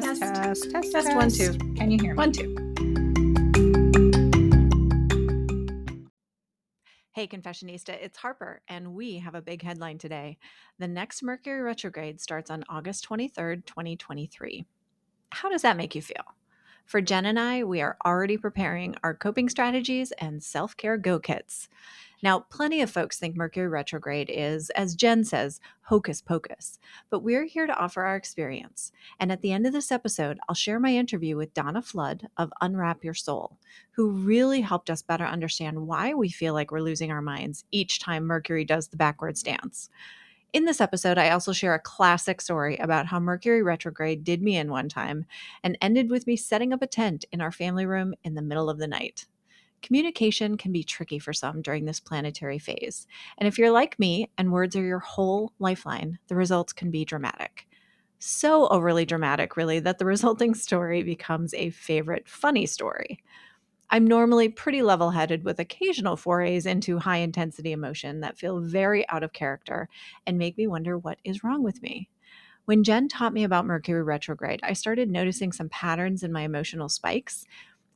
Test, test, test, Test, one, two. Can you hear me? One, two. Hey, Confessionista, it's Harper, and we have a big headline today. The next Mercury retrograde starts on August 23rd, 2023. How does that make you feel? For Jen and I, we are already preparing our coping strategies and self care go kits. Now, plenty of folks think Mercury retrograde is, as Jen says, hocus pocus, but we're here to offer our experience. And at the end of this episode, I'll share my interview with Donna Flood of Unwrap Your Soul, who really helped us better understand why we feel like we're losing our minds each time Mercury does the backwards dance. In this episode, I also share a classic story about how Mercury retrograde did me in one time and ended with me setting up a tent in our family room in the middle of the night. Communication can be tricky for some during this planetary phase. And if you're like me and words are your whole lifeline, the results can be dramatic. So overly dramatic, really, that the resulting story becomes a favorite funny story. I'm normally pretty level headed with occasional forays into high intensity emotion that feel very out of character and make me wonder what is wrong with me. When Jen taught me about Mercury retrograde, I started noticing some patterns in my emotional spikes,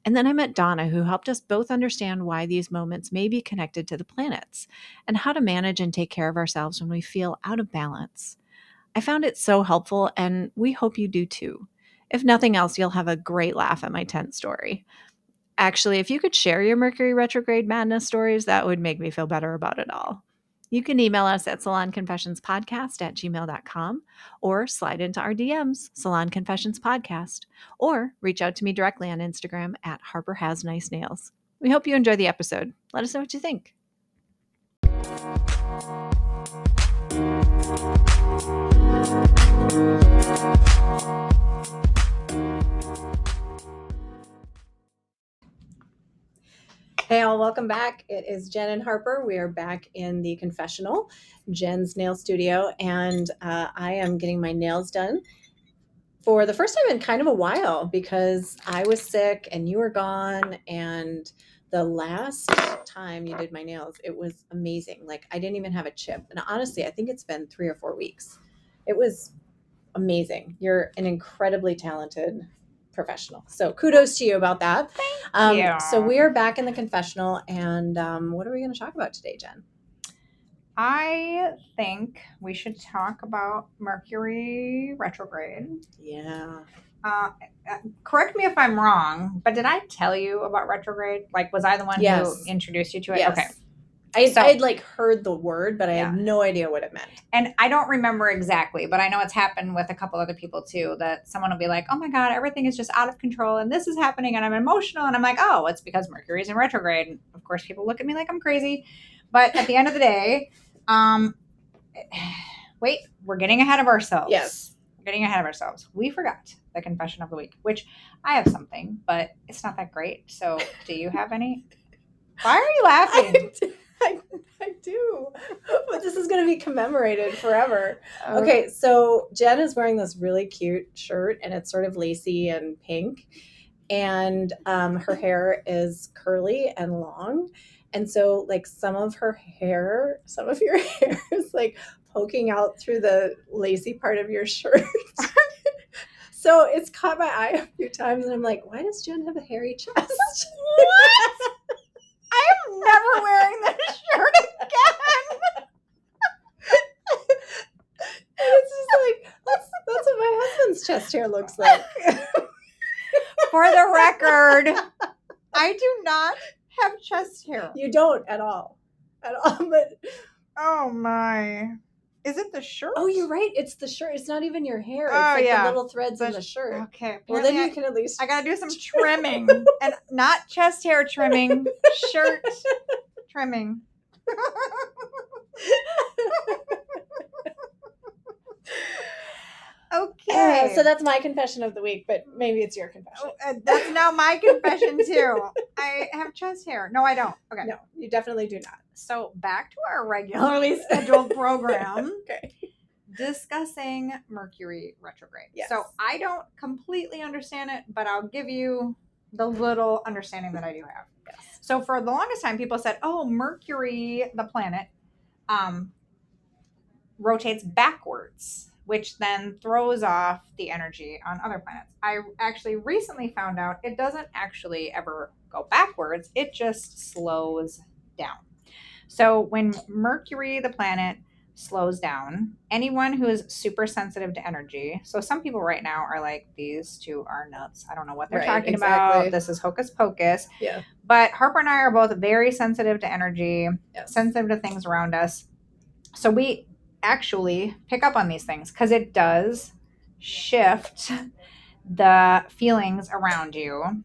and then I met Donna, who helped us both understand why these moments may be connected to the planets and how to manage and take care of ourselves when we feel out of balance. I found it so helpful, and we hope you do too. If nothing else, you'll have a great laugh at my tent story. Actually, if you could share your Mercury retrograde madness stories, that would make me feel better about it all. You can email us at salonconfessionspodcast at gmail.com or slide into our DMs, Salon Confessions Podcast, or reach out to me directly on Instagram at Harper Has Nice Nails. We hope you enjoy the episode. Let us know what you think. Hey, all, welcome back. It is Jen and Harper. We are back in the confessional, Jen's nail studio, and uh, I am getting my nails done for the first time in kind of a while because I was sick and you were gone. And the last time you did my nails, it was amazing. Like, I didn't even have a chip. And honestly, I think it's been three or four weeks. It was amazing. You're an incredibly talented professional. So kudos to you about that. Um, you. So we are back in the confessional, and um, what are we going to talk about today, Jen? I think we should talk about Mercury retrograde. Yeah. Uh, uh, correct me if I'm wrong, but did I tell you about retrograde? Like, was I the one Yes. who introduced you to it? Yes. Okay. I So- I had like heard the word, but I Yeah. had no idea what it meant. And I don't remember exactly, but I know it's happened with a couple other people too. That someone will be like, "Oh my god, everything is just out of control, and this is happening, and I'm emotional," and I'm like, "Oh, it's because Mercury's in retrograde." And of course, people look at me like I'm crazy, but at the end of the day, um, wait, we're getting ahead of ourselves. Yes. We're getting ahead of ourselves. We forgot the confession of the week, which I have something, but it's not that great. So, do you have any? Why are you laughing? I, I do, but this is going to be commemorated forever. Okay, so Jen is wearing this really cute shirt, and it's sort of lacy and pink, and um, her hair is curly and long, and so like some of her hair, some of your hair is like poking out through the lacy part of your shirt. so it's caught my eye a few times, and I'm like, why does Jen have a hairy chest? What? I'm never wearing this shirt again. And it's just like that's that's what my husband's chest hair looks like. For the record, I do not have chest hair. you don't at all, at all. But Oh my. Is it the shirt? oh, you're right. It's the shirt. It's not even your hair. Oh, it's Oh, like yeah. the little threads in The shirt. Okay. Well, then you can at least. I, I gotta do some trimming. and not chest hair trimming, shirt trimming. Okay. Uh, so that's my confession of the week, but maybe it's your confession. Oh, uh, that's now my confession too. I have chest hair. No, I don't. Okay. No, you definitely do not. So back to our regularly scheduled program Okay. discussing Mercury retrograde. Yes. So I don't completely understand it, but I'll give you the little understanding that I do have. Yes. So for the longest time, people said, "Oh, Mercury, the planet, um, rotates backwards which then throws off the energy on other planets. I actually recently found out it doesn't actually ever go backwards, it just slows down. So when Mercury, the planet, slows down, anyone who is super sensitive to energy, so some people right now are like, these two are nuts. I don't know what they're Right, talking exactly. about. This is hocus pocus. Yeah. But Harper and I are both very sensitive to energy, Yes. sensitive to things around us. So we actually pick up on these things because it does shift the feelings around you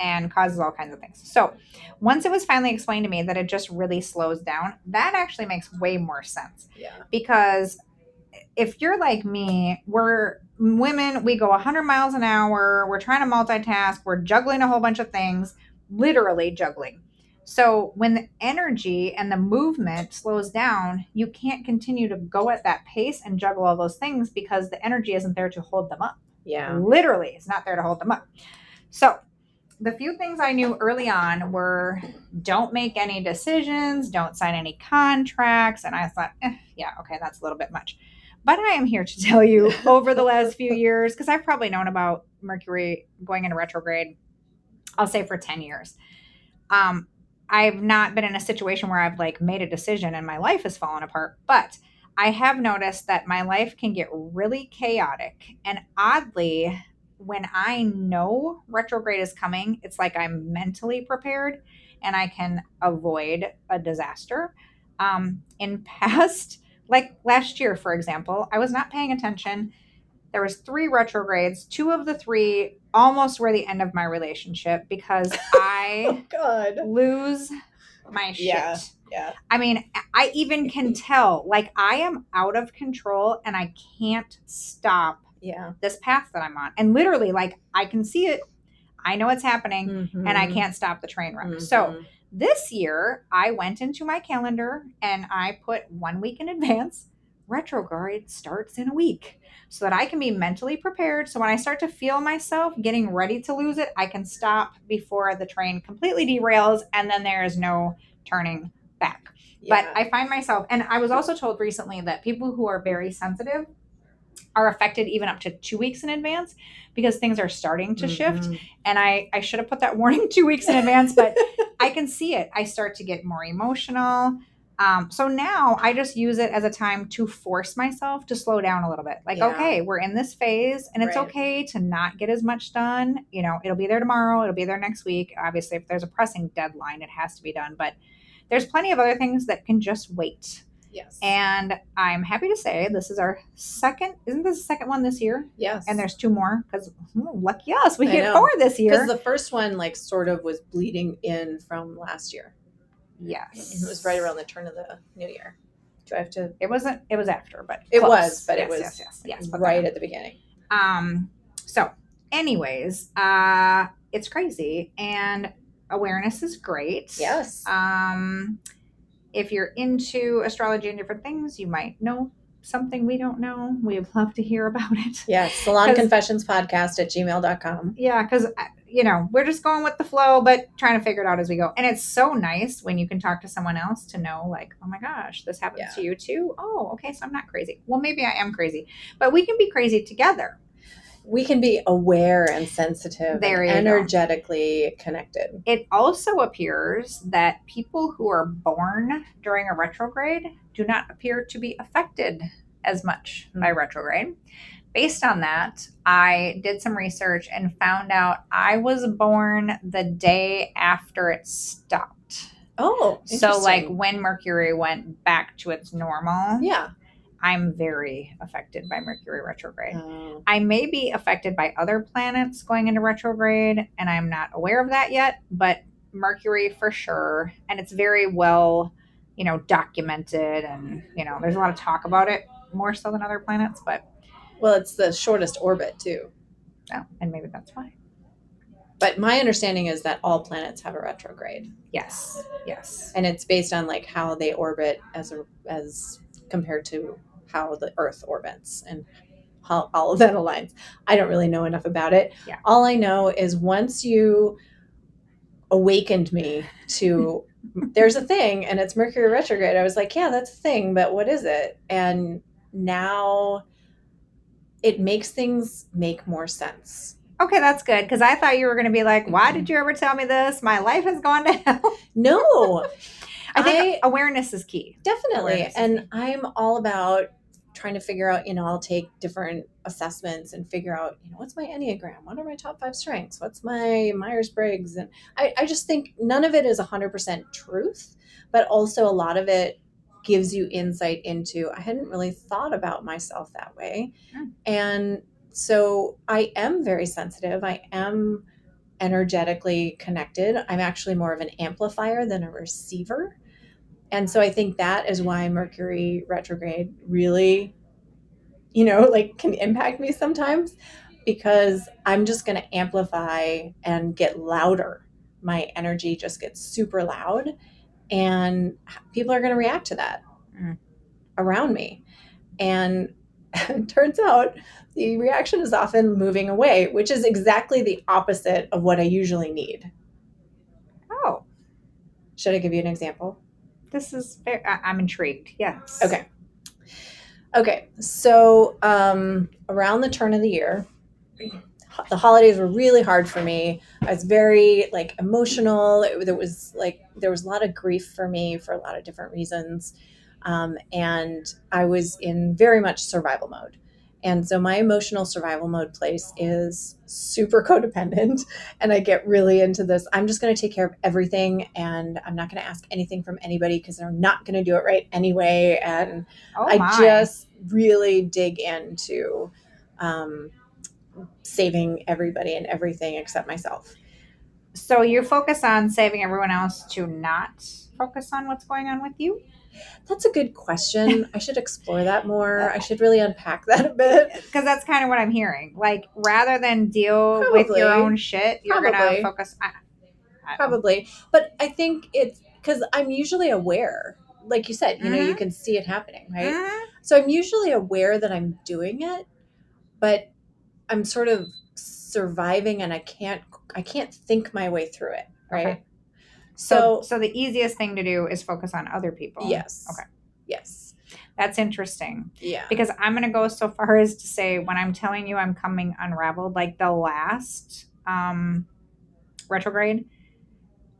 and causes all kinds of things. So once it was finally explained to me that it just really slows down, that actually makes way more sense yeah. because if you're like me, we're women, we go 100 miles an hour, we're trying to multitask, we're juggling a whole bunch of things, literally juggling. So when the energy and the movement slows down, you can't continue to go at that pace and juggle all those things because the energy isn't there to hold them up. Yeah. Literally, it's not there to hold them up. So, the few things I knew early on were don't make any decisions, don't sign any contracts. And I thought, eh, yeah, okay, that's a little bit much. But I am here to tell you over the last few years, because I've probably known about Mercury going into retrograde, I'll say for 10 years. Um, I've not been in a situation where I've like made a decision and my life has fallen apart, but I have noticed that my life can get really chaotic. And oddly, when I know retrograde is coming, it's like I'm mentally prepared and I can avoid a disaster. Um, in past, like last year, for example, I was not paying attention. There was three retrogrades. Two of the three almost were the end of my relationship because I Oh God. lose my shit. Yeah. Yeah. I mean, I even can tell like I am out of control and I can't stop Yeah. this path that I'm on. And literally, like I can see it. I know it's happening and I Mhm. can't stop the train wreck. So Mhm. this year, I went into my calendar and I put one week in advance. Retrograde starts in a week so that I can be mentally prepared. So when I start to feel myself getting ready to lose it, I can stop before the train completely derails and then there is no turning back. But I find myself, and I was also told recently that people who are very sensitive are affected even up to two weeks in advance because things are starting to shift. Mhm. And I, I should have put that warning two weeks in advance, but I can see it. I start to get more emotional. Um, so now I just use it as a time to force myself to slow down a little bit. Like, Yeah. okay, we're in this phase and it's Right. okay to not get as much done. You know, it'll be there tomorrow, it'll be there next week. Obviously, if there's a pressing deadline, it has to be done. But there's plenty of other things that can just wait. Yes. And I'm happy to say this is our second, isn't this the second one this year? yes. And there's two more because lucky us, we I get know. four this year. because the first one like sort of was bleeding in from last year. Yes. It was right around the turn of the new year. Do I have to? It wasn't. It was after, but It close. was, but it was yes, yes, yes, but right at the beginning. Um. So, anyways, uh, it's crazy, and awareness is great. Yes. Um, if you're into astrology and different things, you might know something we don't know. We'd love to hear about it. yes. Salon Confessions Podcast at gmail.com. Yeah, because you know we're just going with the flow, but trying to figure it out as we go. And it's so nice when you can talk to someone else to know, like, oh my gosh, this happens Yeah. to you too. Oh, okay, so I'm not crazy. Well, maybe I am crazy, but we can be crazy together. We can be aware and sensitive There and you go. energetically connected. It also appears that people who are born during a retrograde do not appear to be affected as much by mm-hmm. retrograde. Based on that, I did some research and found out I was born the day after it stopped. Oh, So, like when Mercury went back to its normal, yeah. I'm very affected by Mercury retrograde. Oh, I may be affected by other planets going into retrograde, and I'm not aware of that yet, but Mercury for sure. And it's very well, you know, documented, and, you know, there's a lot of talk about it more so than other planets, but, well, it's the shortest orbit too. oh, and maybe that's why. But my understanding is that all planets have a retrograde, Yes, yes. and it's based on like how they orbit as a as compared to how the Earth orbits and how all of that aligns. I don't really know enough about it. Yeah. All I know is once you awakened me to there's a thing and it's Mercury retrograde. I was like, yeah, that's a thing, but what is it? And now it makes things make more sense. Okay, that's good because I thought you were going to be like, "Why did you ever tell me this? My life has gone to hell." No, I think awareness is key. definitely. Awareness And key. I'm all about trying to figure out, you know, I'll take different assessments and figure out, you know, what's my Enneagram? What are my top five strengths? What's my Myers Briggs? And I, I just think none of it is 100% truth, but also a lot of it gives you insight into, I hadn't really thought about myself that way. Mm. And so I am very sensitive. I am energetically connected. I'm actually more of an amplifier than a receiver. And so I think that is why Mercury retrograde really, you know, like can impact me sometimes because I'm just going to amplify and get louder. My energy just gets super loud and people are going to react to that Mm. around me. And it turns out the reaction is often moving away, which is exactly the opposite of what I usually need. Oh, Should I give you an example? this is very, I, I'm intrigued. Yes. Okay. Okay. So um, around the turn of the year, the holidays were really hard for me. I was very like emotional. It, there was like there was a lot of grief for me for a lot of different reasons, um, and I was in very much survival mode. And so my emotional survival mode place is super codependent, and I get really into this. I'm just going to take care of everything, and I'm not going to ask anything from anybody because they're not going to do it right anyway. And Oh I just really dig into um, saving everybody and everything except myself. So you focus on saving everyone else to not focus on what's going on with you? That's a good question. I should explore that more. I should really unpack that a bit. Because that's kind of what I'm hearing. Like, rather than deal with your own shit, you're going to focus. I- Probably. But I think it's because I'm usually aware. Like you said, you know, you Mhm. can see it happening, right? Mhm. So I'm usually aware that I'm doing it, but I'm sort of surviving and I can't I can't think my way through it, right? Okay. So, So, so the easiest thing to do is focus on other people. yes. Okay. Yes. That's interesting. Yeah. because I'm going to go so far as to say when I'm telling you I'm coming unraveled, like the last um, retrograde,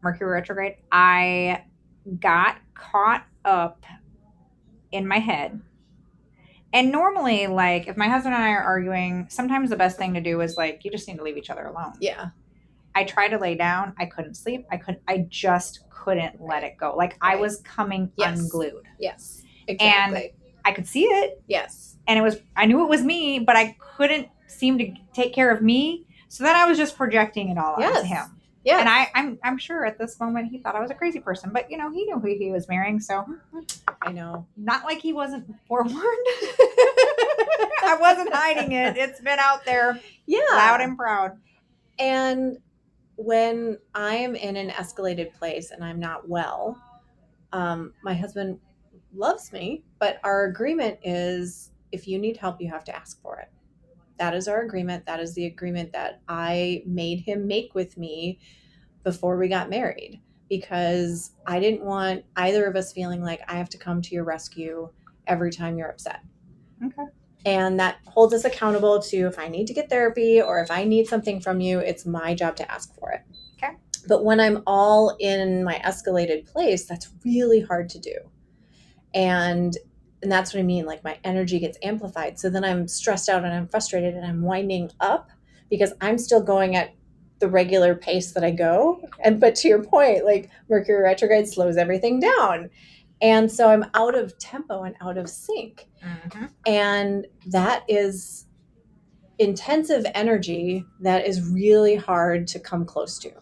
Mercury retrograde, I got caught up in my head. And normally, like if my husband and I are arguing, sometimes the best thing to do is like you just need to leave each other alone. Yeah. I tried to lay down, I couldn't sleep. I couldn't. I just couldn't let it go. Like I was coming Yes. unglued. Yes. Exactly. And I could see it, yes. and it was I knew it was me, but I couldn't seem to take care of me. So then I was just projecting it all Yes. onto him. Yeah. And I, I'm I'm sure at this moment he thought I was a crazy person, but you know he knew who he was marrying, so I know. not like he wasn't forewarned. I wasn't hiding it. It's been out there, Yeah. loud and proud. And when I am in an escalated place and I'm not well, um, my husband loves me, but our agreement is if you need help, you have to ask for it. That is our agreement. That is the agreement that I made him make with me before we got married because I didn't want either of us feeling like I have to come to your rescue every time you're upset. Okay. And that holds us accountable to if I need to get therapy or if I need something from you, it's my job to ask for it. Okay. But when I'm all in my escalated place, that's really hard to do. And and that's what I mean. Like my energy gets amplified. So then I'm stressed out and I'm frustrated and I'm winding up because I'm still going at the regular pace that I go. And but to your point, like Mercury retrograde slows everything down. And so I'm out of tempo and out of sync. Mm-hmm. And that is intensive energy that is really hard to come close to.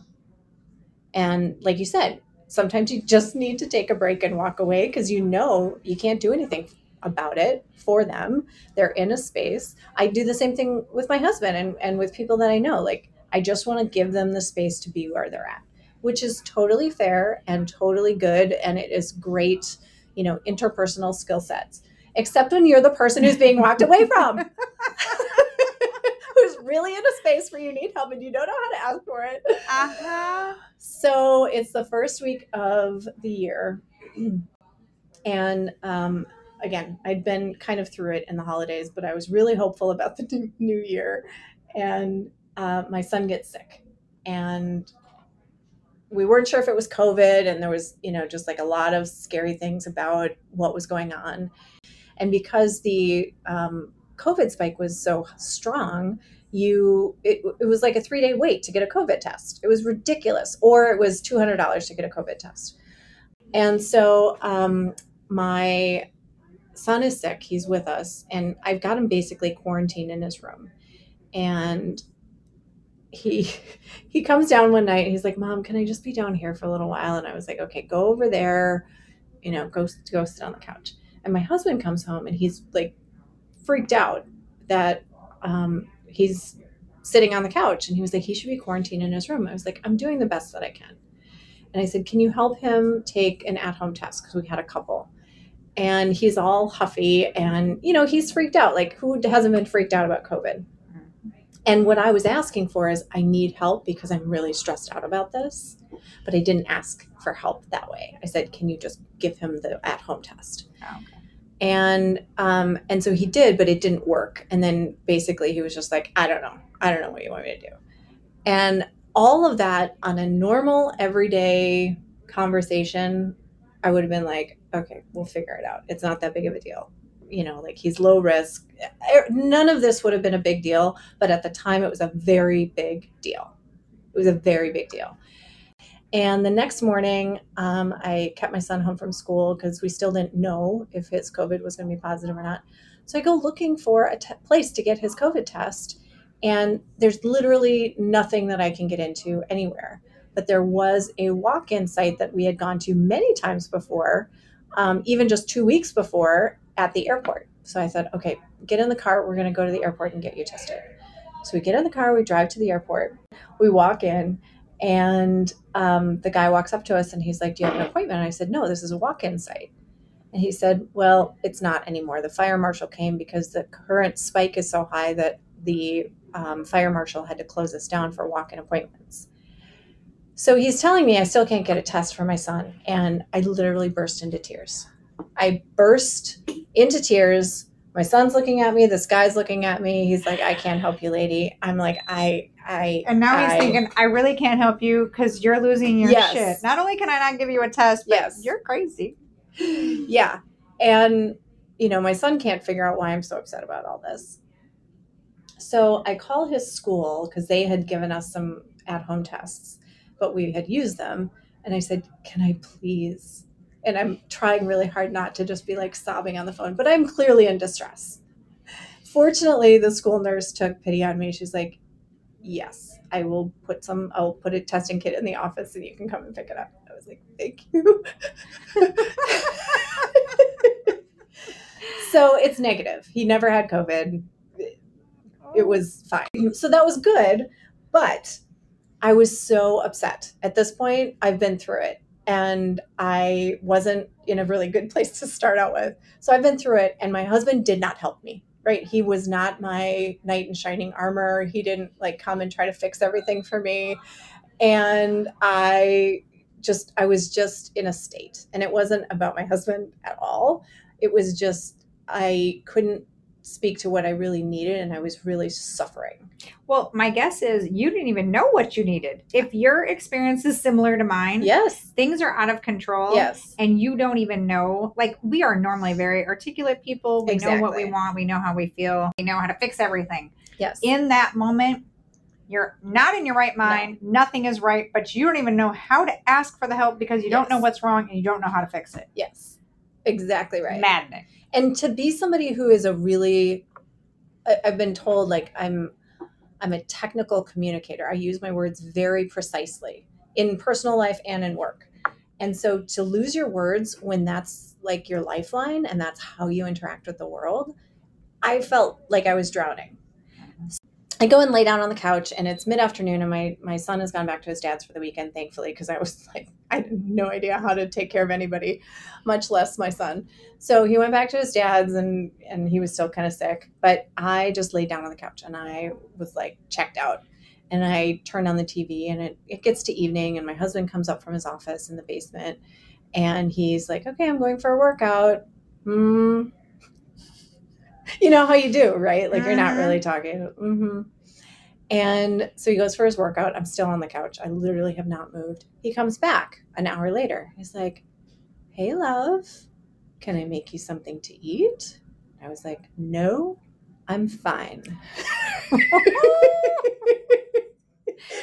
And like you said, sometimes you just need to take a break and walk away because you know you can't do anything about it for them. They're in a space. I do the same thing with my husband and, and with people that I know. Like, I just want to give them the space to be where they're at, which is totally fair and totally good. And it is great, you know, interpersonal skill sets, except when you're the person who's being walked away from. Really in a space where you need help and you don't know how to ask for it. Uh-huh. So it's the first week of the year. And um, again, I'd been kind of through it in the holidays, but I was really hopeful about the new year. And uh, my son gets sick. And we weren't sure if it was COVID, and there was, you know, just like a lot of scary things about what was going on. And because the um, COVID spike was so strong, you it, it was like a three day wait to get a COVID test. It was ridiculous, or it was two hundred dollars to get a COVID test. And so um, my son is sick. He's with us, and I've got him basically quarantined in his room. And he he comes down one night and he's like, "Mom, can I just be down here for a little while?" And I was like, "Okay, go over there, you know, go go sit on the couch." And my husband comes home and he's like freaked out that um, he's sitting on the couch and he was like, he should be quarantined in his room. I was like, I'm doing the best that I can. And I said, Can you help him take an at home test? Because we had a couple. And he's all huffy and, you know, he's freaked out. Like, who hasn't been freaked out about COVID? And what I was asking for is, I need help because I'm really stressed out about this. But I didn't ask for help that way. I said, Can you just give him the at home test? Oh, okay and um, and so he did, but it didn't work. And then basically he was just like, I don't know, I don't know what you want me to do. And all of that on a normal everyday conversation, I would have been like, okay, we'll figure it out. It's not that big of a deal. You know, like he's low risk. Er, none of this would have been a big deal, but at the time it was a very big deal. It was a very big deal. And the next morning, um, I kept my son home from school because we still didn't know if his COVID was going to be positive or not. So I go looking for a t- place to get his COVID test, and there's literally nothing that I can get into anywhere. But there was a walk in site that we had gone to many times before, um, even just two weeks before at the airport. So I said, okay, get in the car. We're going to go to the airport and get you tested. So we get in the car, we drive to the airport, we walk in, and um, the guy walks up to us and he's like, Do you have an appointment? And I said, No, this is a walk in site. And he said, Well, it's not anymore. The fire marshal came because the current spike is so high that the um, fire marshal had to close us down for walk in appointments. So he's telling me I still can't get a test for my son. And I literally burst into tears. I burst into tears. My son's looking at me. This guy's looking at me. He's like, I can't help you, lady. I'm like, I, I and now he's thinking, I really can't help you because you're losing your yes. shit. Not only can I not give you a test, but yes. you're crazy. Yeah. And, you know, my son can't figure out why I'm so upset about all this. So I call his school because they had given us some at home tests, but we had used them. And I said, Can I please? And I'm trying really hard not to just be like sobbing on the phone, but I'm clearly in distress. Fortunately, the school nurse took pity on me. She's like, yes, I will put some, I'll put a testing kit in the office and you can come and pick it up. I was like, thank you. so it's negative. He never had COVID. It oh. was fine. So that was good. But I was so upset. At this point, I've been through it and I wasn't in a really good place to start out with. So I've been through it, and my husband did not help me right he was not my knight in shining armor. He didn't like come and try to fix everything for me. And i just i was just in a state. And it wasn't about my husband at all. It was just i couldn't speak to what I really needed and I was really suffering. Well, my guess is you didn't even know what you needed. If your experience is similar to mine, yes, things are out of control. Yes. And you don't even know. Like we are normally very articulate people. We exactly. know what we want, we know how we feel, we know how to fix everything. Yes. In that moment, you're not in your right mind, no. nothing is right, but you don't even know how to ask for the help because you yes. don't know what's wrong and you don't know how to fix it. Yes. Exactly right. Maddening. And to be somebody who is a really i've been told like i'm i'm a technical communicator. I use my words very precisely in personal life and in work. And so to lose your words when that's like your lifeline and that's how you interact with the world i felt like i was drowning I go and lay down on the couch and it's mid afternoon and my, my son has gone back to his dad's for the weekend, thankfully, because I was like, I had no idea how to take care of anybody, much less my son. So he went back to his dad's and, and he was still kind of sick. But I just laid down on the couch and I was like checked out. And I turned on the TV and it, it gets to evening and my husband comes up from his office in the basement and he's like, okay, I'm going for a workout. Mm, you know how you do, right? Like you're not really talking. hmm And so he goes for his workout. I'm still on the couch. I literally have not moved. He comes back an hour later. He's like, Hey, love, can I make you something to eat? I was like, No, I'm fine.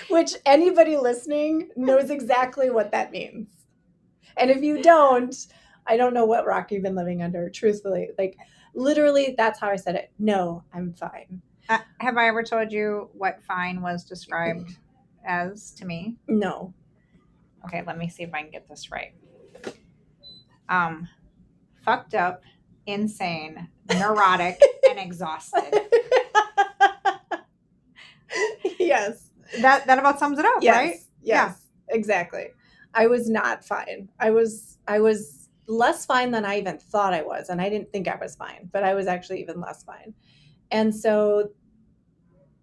Which anybody listening knows exactly what that means. And if you don't, I don't know what rock you've been living under, truthfully. Like, literally, that's how I said it. No, I'm fine. Uh, have I ever told you what fine was described as to me? No. Okay, let me see if I can get this right. Um, fucked up, insane, neurotic, and exhausted. yes. That that about sums it up, Yes. right? Yes. Exactly. I was not fine. I was I was less fine than I even thought I was. And I didn't think I was fine, but I was actually even less fine. And so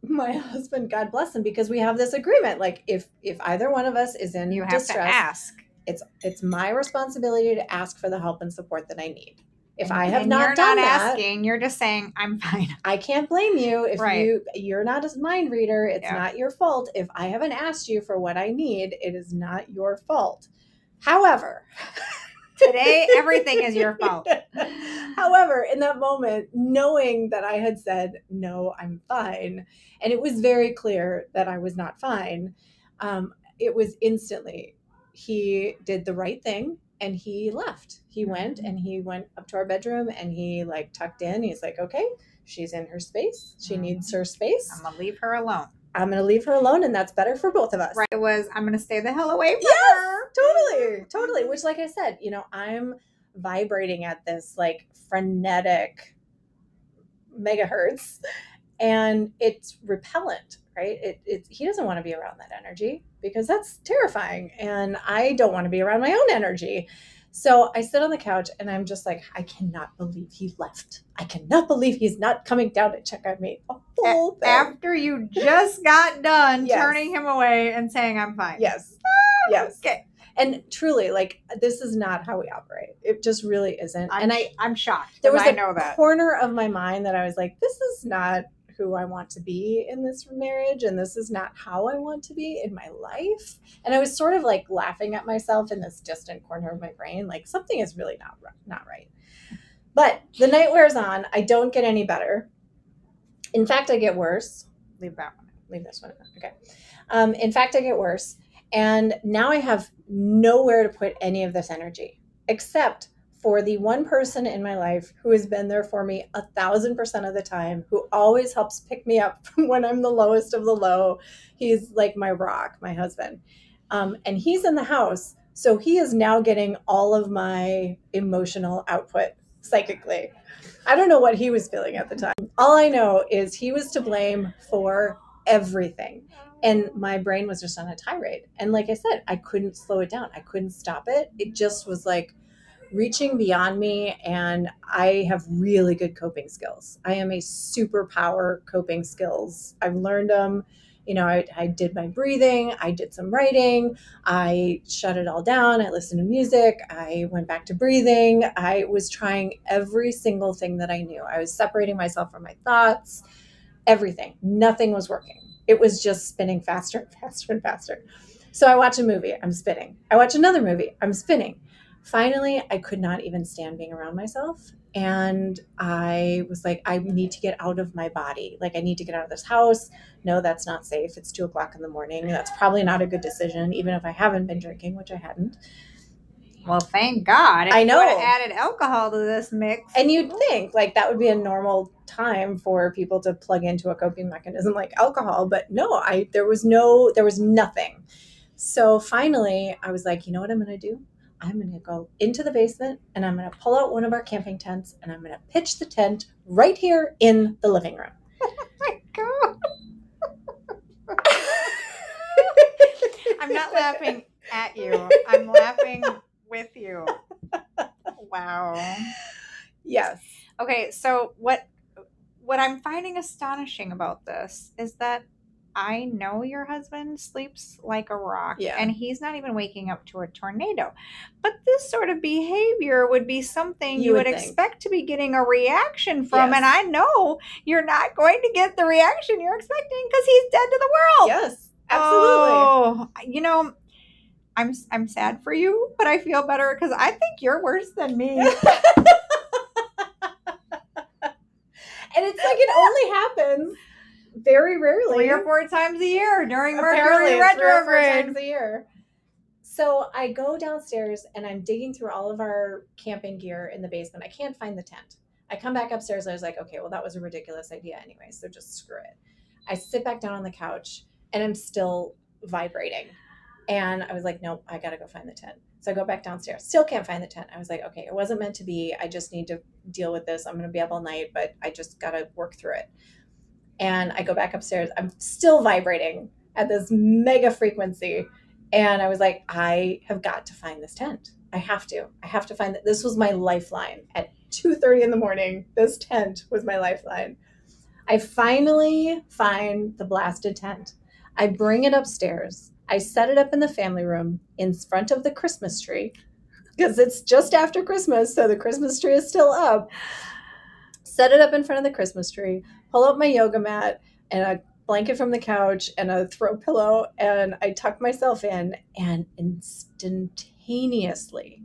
my husband, God bless him, because we have this agreement. Like if if either one of us is in You have distress, to ask. it's it's my responsibility to ask for the help and support that I need. If And- I have not you're done not that, asking, you're just saying, I'm fine. I can't blame you if Right. you you're not a mind reader. It's Yeah. not your fault. If I haven't asked you for what I need, it is not your fault. However, Today, everything is your fault. However, in that moment, knowing that I had said, no, I'm fine, and it was very clear that I was not fine, um, it was instantly, he did the right thing and he left. He went and he went up to our bedroom and he like tucked in. He's like, okay, she's in her space. She needs her space. I'm gonna leave her alone. I'm going to leave her alone, and that's better for both of us. Right. It was, I'm gonna stay the hell away from Yes, her. totally, totally. Mm-hmm. Which, like I said, you know, I'm vibrating at this like frenetic megahertz, and it's repellent, right? It, it he doesn't want to be around that energy because that's terrifying, and I don't want to be around my own energy. So I sit on the couch and I'm just like, I cannot believe he left. I cannot believe he's not coming down to check on me. A whole thing. After you just got done Yes. turning him away and saying, I'm fine. Yes. Ah, yes. Okay. And truly, like this is not how we operate. It just really isn't. I'm, and I I'm shocked. There was I a know that. corner of my mind that I was like, this is not who I want to be in this marriage, and this is not how I want to be in my life. And I was sort of like laughing at myself in this distant corner of my brain, like something is really not not right. But the night wears on. I don't get any better. In fact, I get worse. Leave that one. Leave this one. Okay. Um, in fact, I get worse. And now I have nowhere to put any of this energy except for the one person in my life who has been there for me a thousand percent of the time, who always helps pick me up when I'm the lowest of the low. He's like my rock, my husband. Um, and he's in the house. So he is now getting all of my emotional output psychically. I don't know what he was feeling at the time. All I know is he was to blame for everything. And my brain was just on a tirade. And like I said, I couldn't slow it down. I couldn't stop it. It just was like reaching beyond me. And I have really good coping skills. I am a superpower coping skills. I've learned them. You know, I, I did my breathing, I did some writing, I shut it all down, I listened to music, I went back to breathing. I was trying every single thing that I knew. I was separating myself from my thoughts, everything. Nothing was working. It was just spinning faster and faster and faster. So I watch a movie, I'm spinning. I watch another movie, I'm spinning. Finally, I could not even stand being around myself. And I was like, I need to get out of my body. Like, I need to get out of this house. No, that's not safe. It's two o'clock in the morning. That's probably not a good decision, even if I haven't been drinking, which I hadn't. Well, thank God. If I know. added alcohol to this mix. And you'd think like that would be a normal time for people to plug into a coping mechanism like alcohol, but no, I there was no there was nothing. So finally, I was like, you know what I'm going to do? I'm going to go into the basement and I'm going to pull out one of our camping tents and I'm going to pitch the tent right here in the living room. Oh my God. I'm not laughing at you. I'm laughing with you. Wow. Yes. Okay, so what what I'm finding astonishing about this is that I know your husband sleeps like a rock Yeah. and he's not even waking up to a tornado. But this sort of behavior would be something You you, would would, expect to be getting a reaction from. Yes. And I know you're not going to get the reaction you're expecting because he's dead to the world. Yes, absolutely. Oh, you know, I'm I'm sad for you, but I feel better because I think you're worse than me. and it's like it only happens very rarely. Three or four times a year during Apparently, Mercury retrograde. times a year. So I go downstairs and I'm digging through all of our camping gear in the basement. I can't find the tent. I come back upstairs. I was like, okay, well, that was a ridiculous idea anyway. So just screw it. I sit back down on the couch and I'm still vibrating. And I was like, nope, I got to go find the tent. So I go back downstairs. Still can't find the tent. I was like, okay, it wasn't meant to be. I just need to deal with this. I'm going to be up all night, but I just got to work through it. And I go back upstairs. I'm still vibrating at this mega frequency. And I was like, I have got to find this tent. I have to. I have to find that. This was my lifeline at 2:30 in the morning. This tent was my lifeline. I finally find the blasted tent. I bring it upstairs. I set it up in the family room in front of the Christmas tree because it's just after Christmas, so the Christmas tree is still up. Set it up in front of the Christmas tree, pull out my yoga mat and a blanket from the couch and a throw pillow, and I tuck myself in, and instantaneously,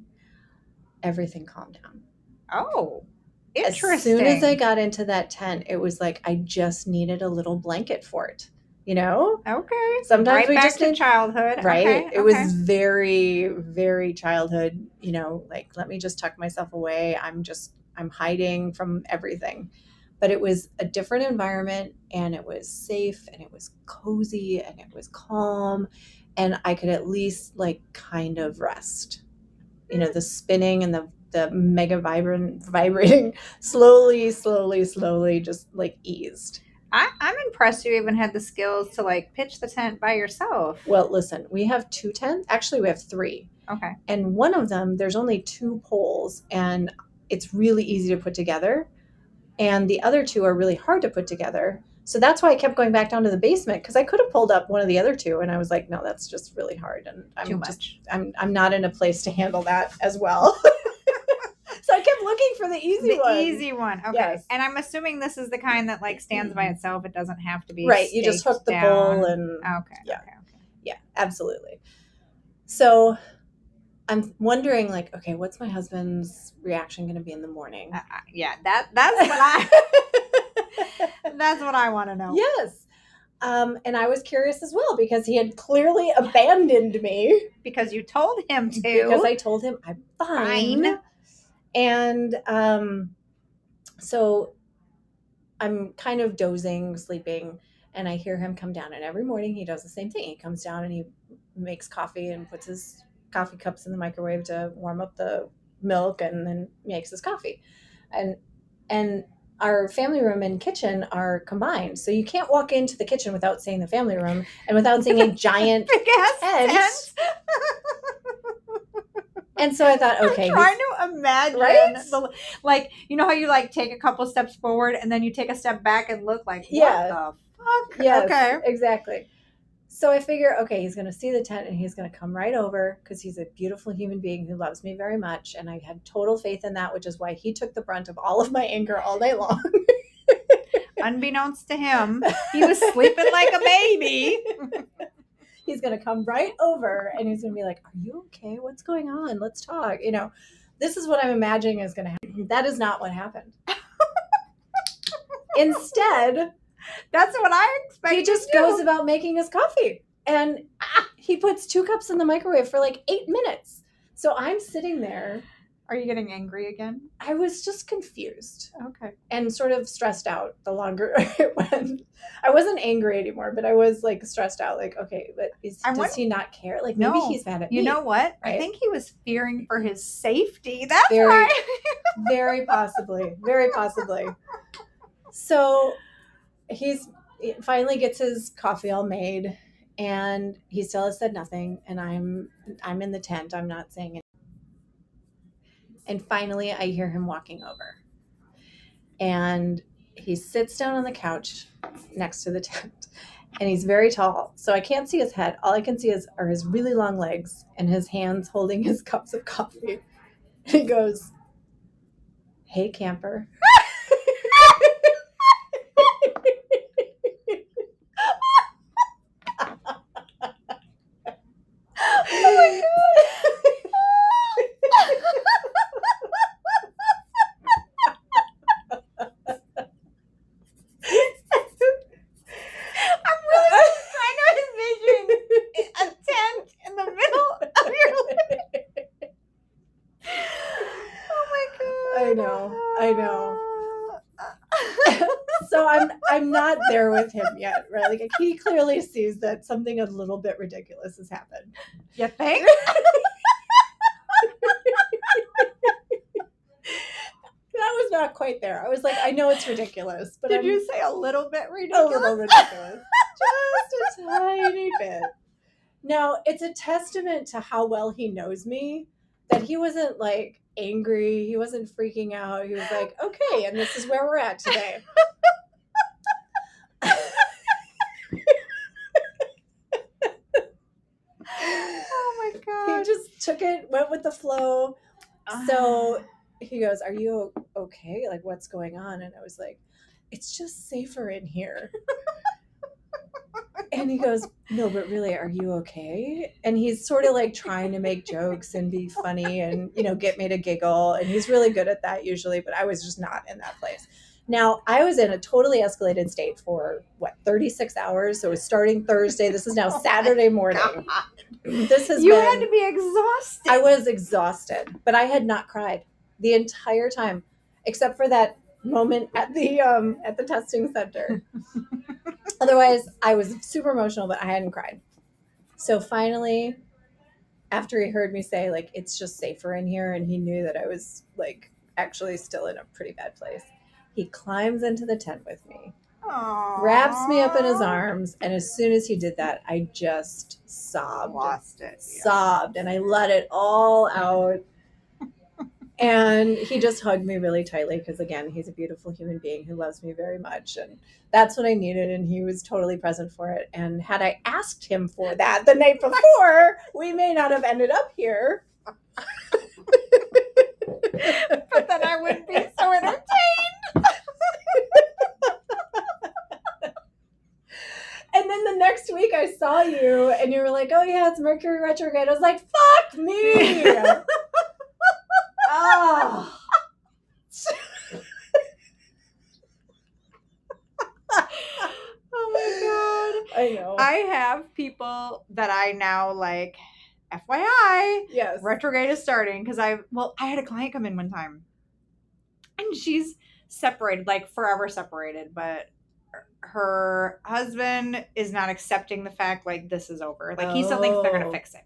everything calmed down. Oh, interesting. As soon as I got into that tent, it was like I just needed a little blanket for it. You know, okay, sometimes right we back just to need childhood, right Okay, it okay. was very very childhood you know like let me just tuck myself away i'm just i'm hiding from everything. But it was a different environment and it was safe and it was cozy and it was calm and i could at least like kind of rest. You know the spinning and the the mega vibrant vibrating slowly slowly slowly just like eased. I, I'm impressed you even had the skills to like pitch the tent by yourself. well listen we have two tents. Actually we have three. Okay, and one of them there's only two poles and it's really easy to put together and the other two are really hard to put together so that's why i kept going back down to the basement because i could have pulled up one of the other two and i was like no that's just really hard and i'm too just much. I'm, I'm not in a place to handle that as well so i kept looking for the easy the one easy one. Okay, Yes. and I'm assuming this is the kind that like stands by itself. It doesn't have to be right you just hook the down. pole and Okay. Yeah. Okay. okay. yeah absolutely so i'm wondering like okay what's my husband's reaction going to be in the morning Uh, uh, yeah, that that's what I that's what I want to know. Yes. Um, and I was curious as well because he had clearly abandoned me because you told him to. because I told him I'm fine. Fine. And um, so I'm kind of dozing, sleeping, and I hear him come down. And every morning he does the same thing. He comes down and he makes coffee and puts his coffee cups in the microwave to warm up the milk and then makes his coffee. And and our family room and kitchen are combined. So you can't walk into the kitchen without seeing the family room and without seeing a giant tent. and so I thought, okay, I'm trying to imagine, Right? the, like you know how you like take a couple steps forward and then you take a step back and look like, what Yeah. the fuck? Yes, Okay. exactly. So I figure, okay, he's going to see the tent and he's going to come right over because he's a beautiful human being who loves me very much. And I had total faith in that, which is why he took the brunt of all of my anger all day long. Unbeknownst to him, he was sleeping like a baby. he's going to come right over and he's going to be like, Are you okay? What's going on? Let's talk. You know, this is what I'm imagining is going to happen. That is not what happened. Instead, That's what I expect. he just too. goes about making his coffee and he puts two cups in the microwave for like eight minutes. So I'm sitting there. Are you getting angry again? I was just confused Okay. and sort of stressed out the longer it went. I wasn't angry anymore, but I was like stressed out. Like, okay, but is, does wonder- he not care? Like, maybe No. he's mad at You me. know what? I think he was fearing for his safety. That's Very- why. very possibly, very possibly. So he's he finally gets his coffee all made, and he still has said nothing. And I'm I'm in the tent. I'm not saying it. And finally, I hear him walking over, and he sits down on the couch next to the tent, and he's very tall. So I can't see his head. All I can see is are his really long legs and his hands holding his cups of coffee. he goes, "Hey camper." Oh my I'm really trying to envision a tent in the middle of your living. Oh my god. I know, I know. so I'm I'm not there with him yet, right? Like he clearly sees that something a little bit ridiculous has happened. You think? That was not quite there. I was like, I know it's ridiculous, but Did I'm you say a little bit ridiculous? a little ridiculous. Just a tiny bit. Now, it's a testament to how well he knows me that he wasn't like angry, he wasn't freaking out. He was like, okay, and this is where we're at today. Oh my he god. just took it, went with the flow. So ah. he goes, Are you okay? Like, what's going on? And I was like, It's just safer in here. and he goes, No, but really, are you okay? And he's sort of like trying to make jokes and be funny and, you know, get me to giggle. And he's really good at that usually, but I was just not in that place. Now, I was in a totally escalated state for what, 36 hours? So it was starting Thursday. This is now Saturday morning. This has you been. had to be exhausted. I was exhausted, but I had not cried the entire time, except for that moment at the um, at the testing center. Otherwise, I was super emotional, but I hadn't cried. So finally, after he heard me say like it's just safer in here, and he knew that I was like actually still in a pretty bad place, he climbs into the tent with me, wraps me up in his arms, and as soon as he did that, I just sobbed Lost it. sobbed and I let it all out. and he just hugged me really tightly because, again, he's a beautiful human being who loves me very much. And that's what I needed. And he was totally present for it. And had I asked him for that the night before, we may not have ended up here. but then I wouldn't be so entertained. And then the next week I saw you and you were like, oh, yeah, it's Mercury retrograde. I was like, fuck me. Ah. oh. Oh I know. I have people that I now like FYI yes. retrograde is starting because I well I had a client come in one time and she's separated like forever separated but her husband is not accepting the fact like this is over like he still thinks they're gonna Oh. fix it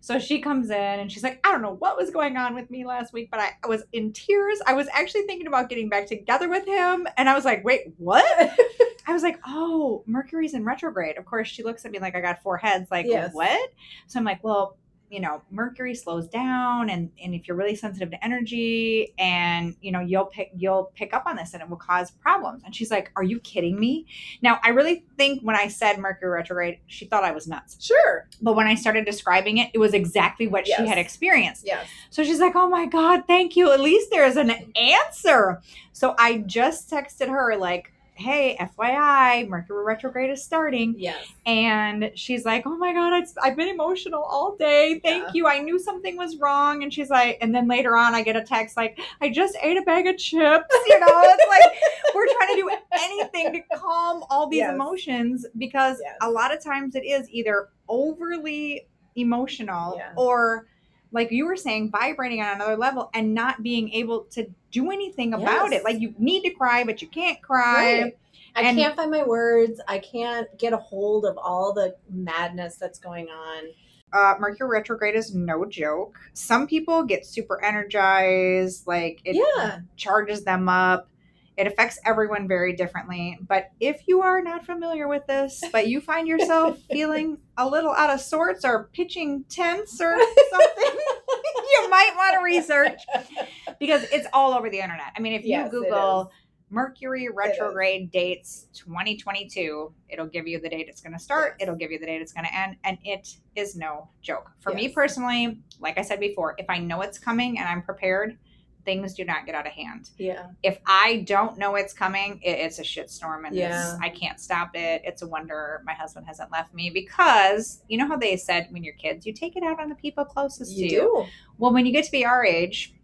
So she comes in and she's like i don't know what was going on with me last week but I, I was in tears i was actually thinking about getting back together with him and i was like wait what I was like, oh, Mercury's in retrograde. Of course, she looks at me like I got four heads. Like, Yes. what? So I'm like, well, you know, Mercury slows down, and and if you're really sensitive to energy, and you know, you'll pick you'll pick up on this, and it will cause problems. And she's like, are you kidding me? Now, I really think when I said Mercury retrograde, she thought I was nuts. Sure. But when I started describing it, it was exactly what she had experienced. Yes. So she's like, oh my God, thank you. At least there's an answer. So I just texted her, like, hey, FYI, Mercury retrograde is starting. Yes. And she's like, oh my God, I've, I've been emotional all day. Thank Yeah. you. I knew something was wrong. And she's like, and then later on, I get a text like, I just ate a bag of chips. You know, it's like we're trying to do anything to calm all these Yes. emotions because Yes. a lot of times it is either overly emotional Yeah. or like you were saying vibrating on another level and not being able to do anything about Yes. it like you need to cry but you can't cry Right. I And- can't find my words. I can't get a hold of all the madness that's going on. uh, mercury retrograde is no joke some people get super energized like it yeah. charges them up it affects everyone very differently but if you are not familiar with this but you find yourself feeling a little out of sorts or pitching tents or something you might want to research because it's all over the internet. I mean, if Yes, you Google Mercury retrograde dates 2022. It'll give you the date it's going to start, Yes. it'll give you the date it's going to end, and it is no joke. For me personally, like I said before, if I know it's coming and I'm prepared, things do not get out of hand. Yeah. If I don't know it's coming, it, it's a shitstorm and Yeah. I can't stop it. It's a wonder my husband hasn't left me because you know how they said when you're kids, you take it out on the people closest You to you. do. Well, when you get to be our age,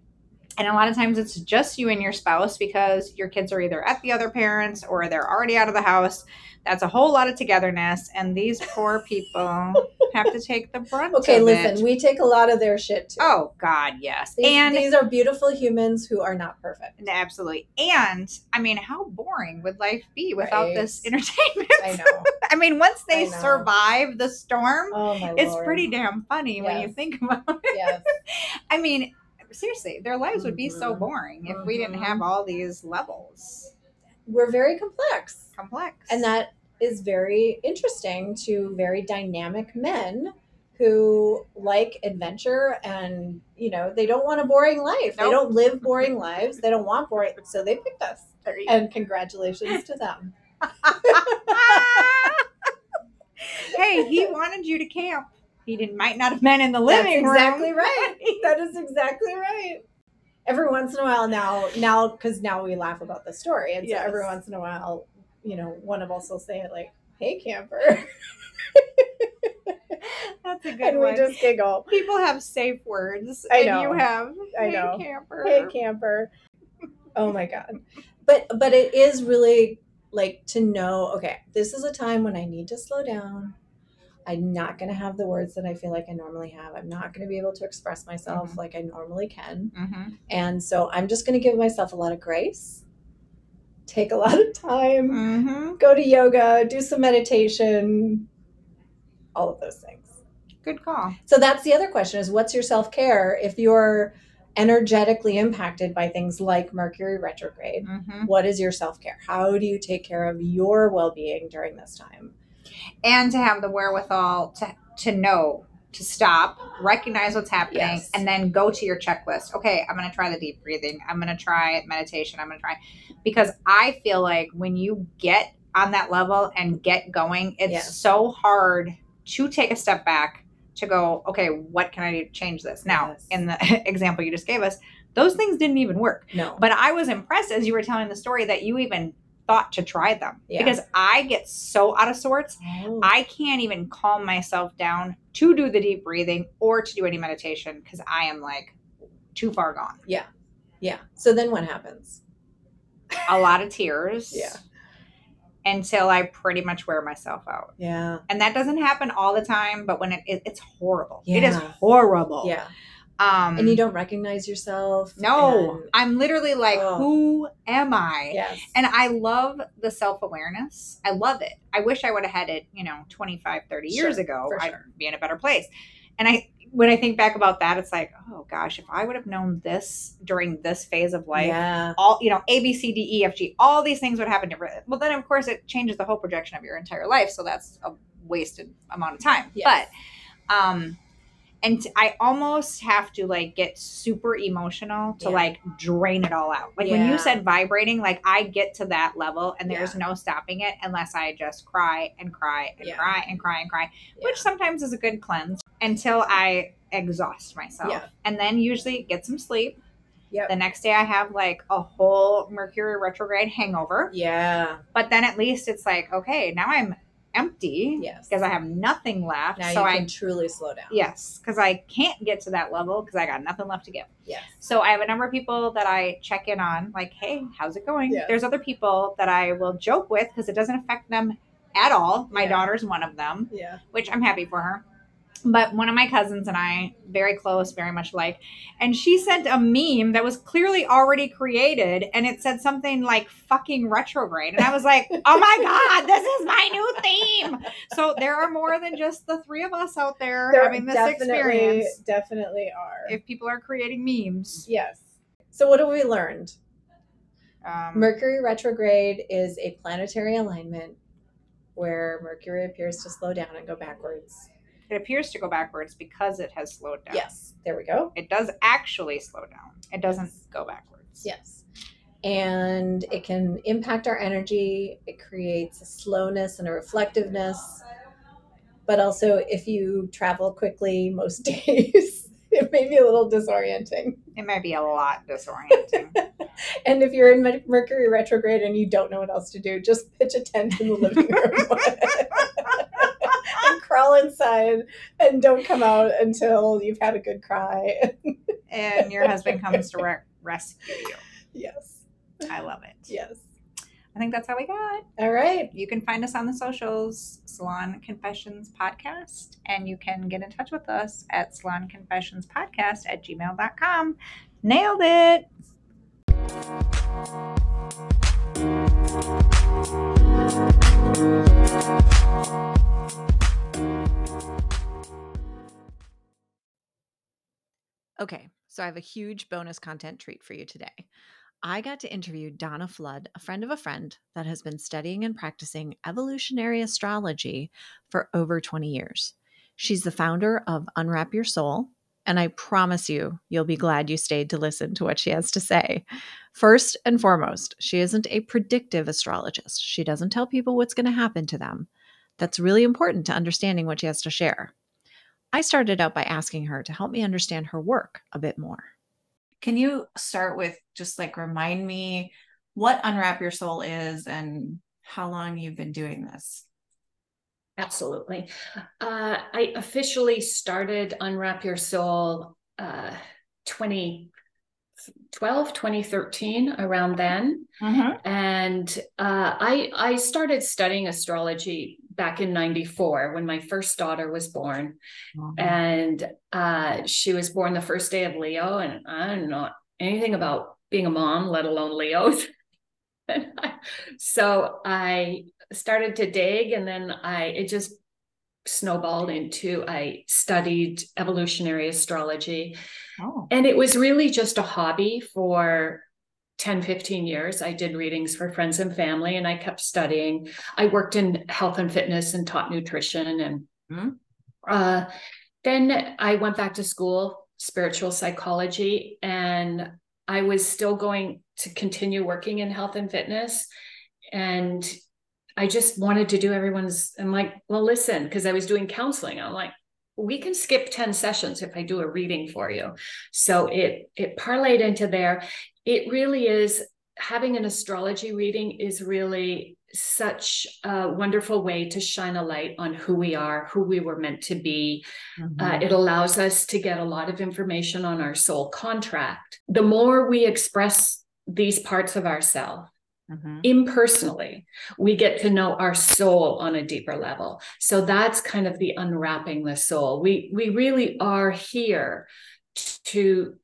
and a lot of times it's just you and your spouse because your kids are either at the other parents or they're already out of the house. That's a whole lot of togetherness, and these poor people have to take the brunt. Okay, listen, it. we take a lot of their shit too. Oh God, yes, These, and these are beautiful humans who are not perfect. absolutely, and I mean, how boring would life be without Right. this entertainment? I know. I mean, once they survive the storm, Oh it's Lord. pretty damn funny when you think about it. Yes. I mean, seriously, their lives would be so Mhm. boring if we didn't have all these levels. We're very complex. Complex. And that is very interesting to very dynamic men who like adventure and you know they don't want a boring life they don't live boring lives they don't want boring so they picked us and congratulations to them hey, he wanted you to camp. He didn't might not have been in the that's living room. exactly right that is exactly right every once in a while now now because now we laugh about the story and so Yes. every once in a while you know one of us will say it like hey camper That's a good one. and we just giggle People have safe words. I and know. you have I hey, know. camper. hey camper oh my god but but it is really like to know okay this is a time when i need to slow down i'm not going to have the words that i feel like i normally have. I'm not going to be able to express myself Mhm. like i normally can. Hmm and so i'm just going to give myself a lot of grace take a lot of time hmm go to yoga do some meditation all of those things. Good call. so that's the other question is what's your self-care if you're energetically impacted by things like mercury retrograde? Hmm what is your self-care? How do you take care of your well-being during this time And to have the wherewithal to to know to stop, recognize what's happening, Yes. and then go to your checklist. Okay, I'm going to try the deep breathing. I'm going to try meditation. I'm going to try because I feel like when you get on that level and get going, it's Yes. so hard to take a step back to go, okay, what can I do to change this? Now, Yes. in the example you just gave us, those things didn't even work. no But I was impressed as you were telling the story that you even thought to try them Yeah. because I get so out of sorts. Oh. I can't even calm myself down to do the deep breathing or to do any meditation because I am like too far gone. yeah Yeah. so then what happens A lot of tears. Yeah. Until I pretty much wear myself out. yeah And that doesn't happen all the time, but when it, it it's horrible. It is horrible. yeah Um and you don't recognize yourself No. and- I'm literally like, Oh. who am I? yes And I love the self awareness. I love it. I wish I would have had it, you know, 25, 30 years Sure, ago. for I'd sure. be in a better place. And I, when I think back about that, it's like, oh gosh, if I would have known this during this phase of life, yeah all, you know, A, B, C, D, E, F, G, all these things would happen. Well, then of course it changes the whole projection of your entire life. So that's a wasted amount of time. Yes. But, um, and I almost have to like get super emotional to Yeah. like drain it all out. Like when you said vibrating, like I get to that level and there's Yeah. no stopping it unless I just cry and cry and Yeah. cry and cry and cry, Yeah. which sometimes is a good cleanse until I exhaust myself. Yeah. And then usually get some sleep. Yep. The next day I have like a whole Mercury retrograde hangover. yeah But then at least it's like, okay, now I'm empty yes because I have nothing left. now so you I can truly slow down Yes, because I can't get to that level because I got nothing left to give. yes So I have a number of people that I check in on, like, hey, how's it going? Yeah. There's other people that I will joke with because it doesn't affect them at all. My Yeah. daughter's one of them, yeah which I'm happy for her. But one of my cousins and I, very close, very much like, and she sent a meme that was clearly already created and it said something like fucking retrograde. And I was like, oh my God, this is my new theme. So there are more than just the three of us out there, there having this experience definitely are if people are creating memes. yes so what have we learned Um, Mercury retrograde is a planetary alignment where Mercury appears to slow down and go backwards. It appears to go backwards because it has slowed down. Yes, there we go. It does actually slow down. It doesn't Yes. go backwards. Yes. and it can impact our energy. It creates a slowness and a reflectiveness. But also, if you travel quickly most days, it may be a little disorienting. It might be a lot disorienting. and if you're in Mercury retrograde and you don't know what else to do, just pitch a tent in the living room crawl inside and don't come out until you've had a good cry. and your husband comes to re- rescue you. Yes. I love it. Yes. I think that's how we got. All right. You can find us on the socials, Salon Confessions Podcast, and you can get in touch with us at Salon Confessions Podcast at gmail.com. Nailed it. Okay, so I have a huge bonus content treat for you today. I got to interview Donna Flood, a friend of a friend that has been studying and practicing evolutionary astrology for over 20 years. She's the founder of Unwrap Your Soul, and I promise you, you'll be glad you stayed to listen to what she has to say. First and foremost, she isn't a predictive astrologist. She doesn't tell people what's going to happen to them. That's really important to understanding what she has to share. I started out by asking her to help me understand her work a bit more. Can you start with just like remind me what Unwrap Your Soul is and how long you've been doing this? Absolutely. Uh, I officially started Unwrap Your Soul uh, 2012, 2013, around then. Mm-hmm. And uh, I, I started studying astrology back in 94 when my first daughter was born mm-hmm. and uh, she was born the first day of leo and i don't know anything about being a mom let alone leos so i started to dig and then i it just snowballed into i studied evolutionary astrology oh. and it was really just a hobby for 10 15 years i did readings for friends and family and i kept studying i worked in health and fitness and taught nutrition and mm-hmm. uh, then i went back to school spiritual psychology and i was still going to continue working in health and fitness and i just wanted to do everyone's i'm like well listen because i was doing counseling i'm like we can skip 10 sessions if i do a reading for you so it it parlayed into there it really is having an astrology reading is really such a wonderful way to shine a light on who we are, who we were meant to be. Mm-hmm. Uh, it allows us to get a lot of information on our soul contract. The more we express these parts of ourselves, Mm-hmm. impersonally we get to know our soul on a deeper level so that's kind of the unwrapping the soul we we really are here to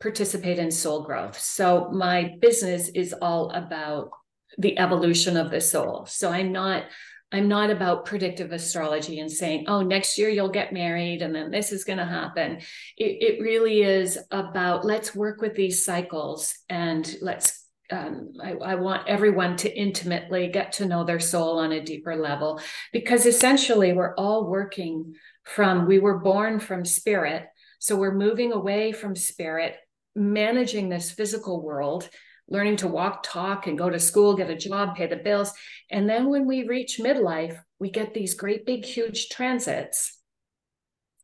participate in soul growth. So my business is all about the evolution of the soul. So I'm not I'm not about predictive astrology and saying, oh, next year you'll get married and then this is going to happen. It, it really is about let's work with these cycles and let's um, I, I, want everyone to intimately get to know their soul on a deeper level because essentially we're all working from, we were born from spirit. So we're moving away from spirit managing this physical world, learning to walk, talk, and go to school, get a job, pay the bills. And then when we reach midlife, we get these great big, huge transits,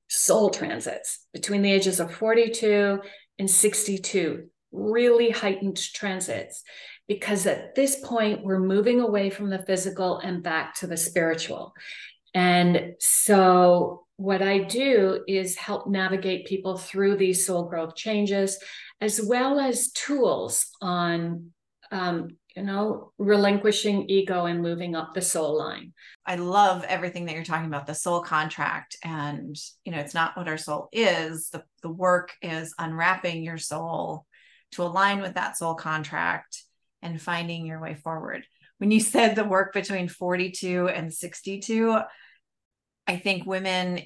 soul transits between the ages of 42 and 62, really heightened transits. Because at this point, we're moving away from the physical and back to the spiritual. And so what I do is help navigate people through these soul growth changes, as well as tools on, um, you know, relinquishing ego and moving up the soul line. I love everything that you're talking about the soul contract. And, you know, it's not what our soul is. The, the work is unwrapping your soul to align with that soul contract and finding your way forward. When you said the work between 42 and 62, I think women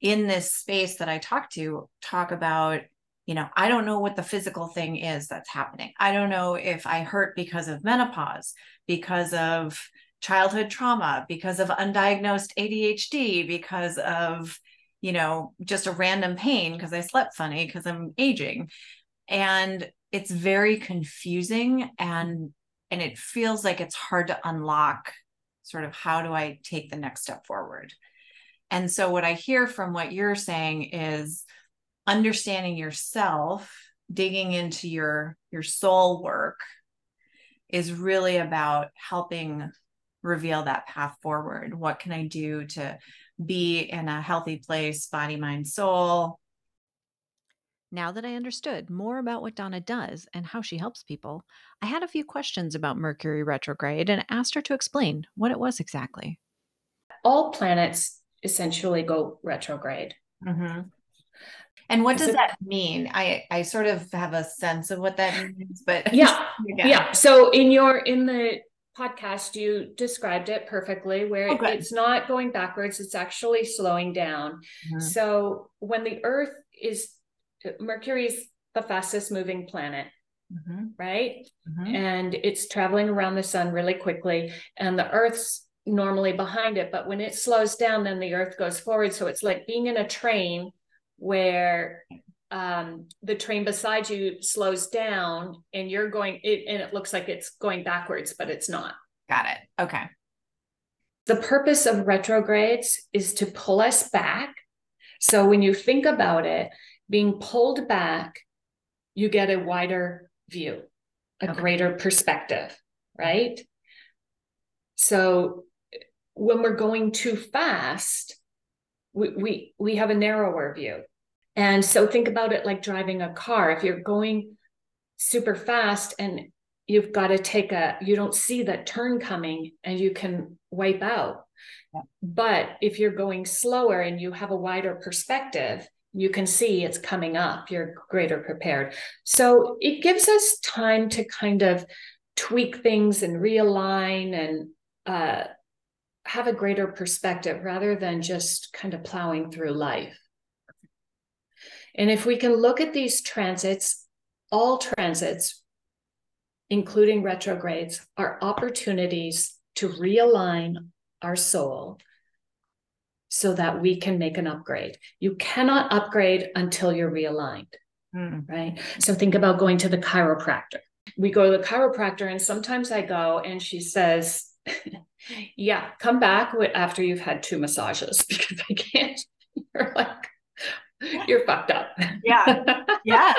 in this space that I talk to talk about, you know, I don't know what the physical thing is that's happening. I don't know if I hurt because of menopause, because of childhood trauma, because of undiagnosed ADHD, because of, you know, just a random pain because I slept funny because I'm aging. And it's very confusing and and it feels like it's hard to unlock sort of how do I take the next step forward. And so what I hear from what you're saying is understanding yourself, digging into your your soul work is really about helping reveal that path forward. What can I do to be in a healthy place, body, mind, soul? Now that I understood more about what Donna does and how she helps people, I had a few questions about Mercury retrograde and asked her to explain what it was exactly. All planets essentially go retrograde. Mm-hmm. And what does that mean? I I sort of have a sense of what that means, but yeah, yeah. So in your in the podcast, you described it perfectly, where oh, it's not going backwards; it's actually slowing down. Mm-hmm. So when the Earth is Mercury is the fastest moving planet. Mm-hmm. Right. Mm-hmm. And it's traveling around the sun really quickly, and the Earth's normally behind it. But when it slows down, then the Earth goes forward. So it's like being in a train where um, the train beside you slows down and you're going it and it looks like it's going backwards but it's not got it okay the purpose of retrogrades is to pull us back so when you think about it being pulled back you get a wider view a okay. greater perspective right so when we're going too fast we, we we have a narrower view and so think about it like driving a car if you're going super fast and you've got to take a you don't see that turn coming and you can wipe out yeah. but if you're going slower and you have a wider perspective you can see it's coming up you're greater prepared so it gives us time to kind of tweak things and realign and uh, have a greater perspective rather than just kind of plowing through life. And if we can look at these transits, all transits, including retrogrades, are opportunities to realign our soul so that we can make an upgrade. You cannot upgrade until you're realigned, mm. right? So think about going to the chiropractor. We go to the chiropractor, and sometimes I go and she says, yeah, come back after you've had two massages because I can't. You're like, you're fucked up. Yeah. Yeah.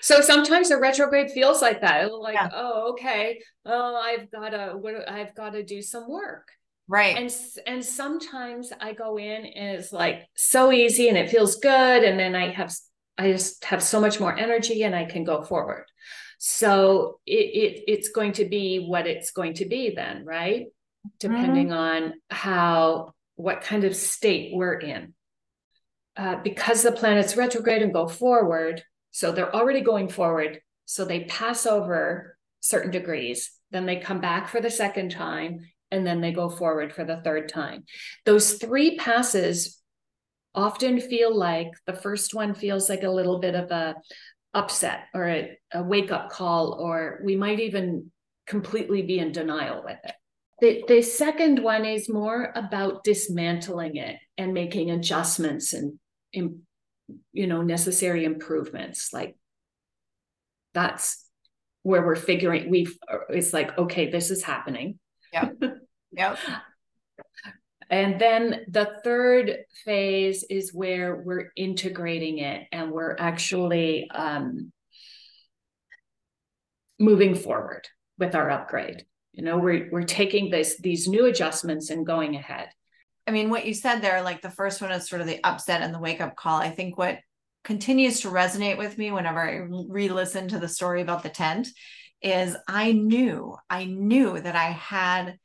so sometimes a retrograde feels like that. Like, yeah. oh, okay. Oh, I've got to, what, I've got to do some work. Right. And, and sometimes I go in and it's like so easy and it feels good. And then I have, I just have so much more energy and I can go forward. So it, it it's going to be what it's going to be then, right? Depending mm-hmm. on how what kind of state we're in. Uh, because the planets retrograde and go forward, so they're already going forward. So they pass over certain degrees, then they come back for the second time, and then they go forward for the third time. Those three passes often feel like the first one feels like a little bit of a upset or a, a wake up call, or we might even completely be in denial with it. The, the second one is more about dismantling it and making adjustments and, and you know necessary improvements like that's where we're figuring we've it's like okay this is happening yeah yep and then the third phase is where we're integrating it and we're actually um, moving forward with our upgrade. You know, we're we're taking this these new adjustments and going ahead. I mean, what you said there, like the first one is sort of the upset and the wake up call. I think what continues to resonate with me whenever I re-listen to the story about the tent is I knew, I knew that I had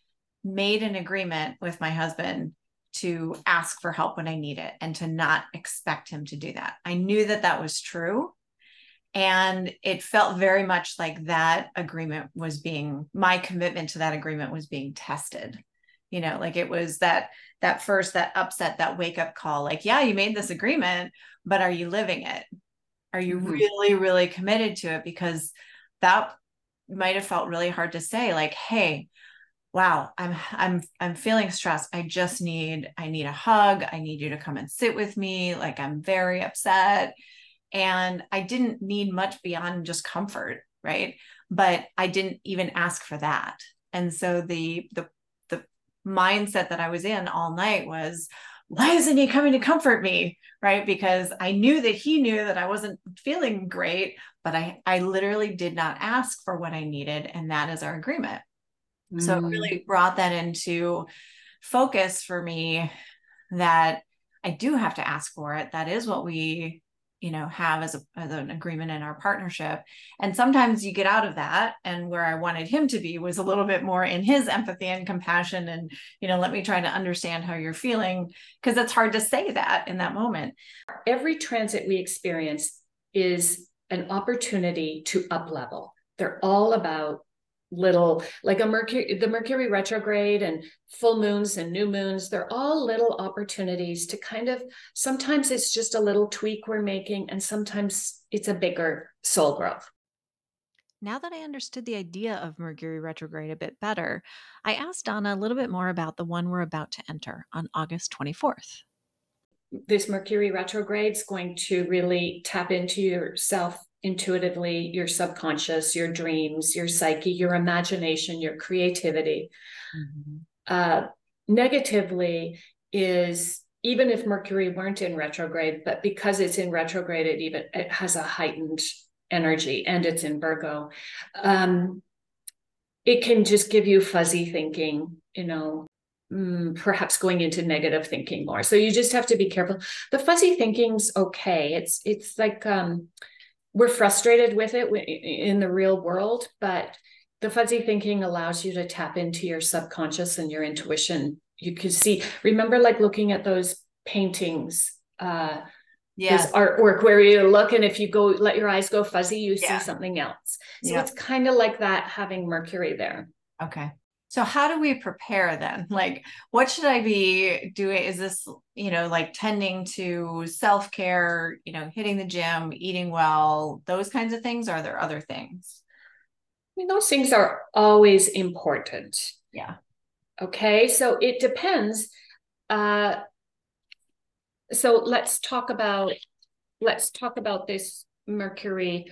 made an agreement with my husband to ask for help when I need it and to not expect him to do that. I knew that that was true. And it felt very much like that agreement was being, my commitment to that agreement was being tested. You know, like it was that, that first, that upset, that wake up call, like, yeah, you made this agreement, but are you living it? Are you mm-hmm. really, really committed to it? Because that might have felt really hard to say, like, hey, wow i'm i'm i'm feeling stressed i just need i need a hug i need you to come and sit with me like i'm very upset and I didn't need much beyond just comfort, right? But I didn't even ask for that. And so the the the mindset that I was in all night was, why isn't he coming to comfort me? Right. Because I knew that he knew that I wasn't feeling great, but I, I literally did not ask for what I needed. And that is our agreement. Mm. So it mm. really brought that into focus for me that I do have to ask for it. That is what we you know have as, a, as an agreement in our partnership. And sometimes you get out of that and where i wanted him to be was a little bit more in his empathy and compassion and you know let me try to understand how you're feeling because it's hard to say that in that moment. Every transit we experience is an opportunity to up level. They're all about little like a mercury the mercury retrograde and full moons and new moons they're all little opportunities to kind of sometimes it's just a little tweak we're making and sometimes it's a bigger soul growth now that I understood the idea of Mercury retrograde a bit better, I asked Donna a little bit more about the one we're about to enter on August 24th. This Mercury retrograde is going to really tap into yourself intuitively your subconscious, your dreams, your psyche, your imagination, your creativity. Mm-hmm. Uh, negatively is even if Mercury weren't in retrograde, but because it's in retrograde, it even it has a heightened energy and it's in Virgo. Um, it can just give you fuzzy thinking, you know, mm, perhaps going into negative thinking more. So you just have to be careful. The fuzzy thinking's okay. It's it's like um, we're frustrated with it in the real world, but the fuzzy thinking allows you to tap into your subconscious and your intuition. You can see, remember, like looking at those paintings, uh, yeah. this artwork where you look and if you go let your eyes go fuzzy, you yeah. see something else. So yeah. it's kind of like that having Mercury there. Okay. So how do we prepare then? Like what should I be doing? Is this, you know, like tending to self-care, you know, hitting the gym, eating well, those kinds of things? Are there other things? I mean, those things are always important. Yeah. Okay. So it depends. Uh so let's talk about let's talk about this Mercury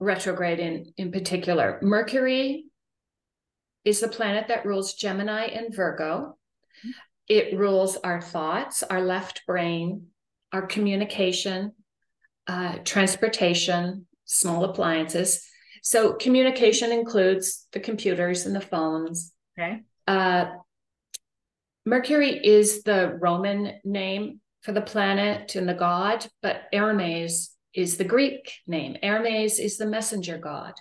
retrograde in in particular. Mercury is the planet that rules Gemini and Virgo. It rules our thoughts, our left brain, our communication, uh, transportation, small appliances. So communication includes the computers and the phones. Okay. Uh, Mercury is the Roman name for the planet and the god, but Hermes is the Greek name. Hermes is the messenger god.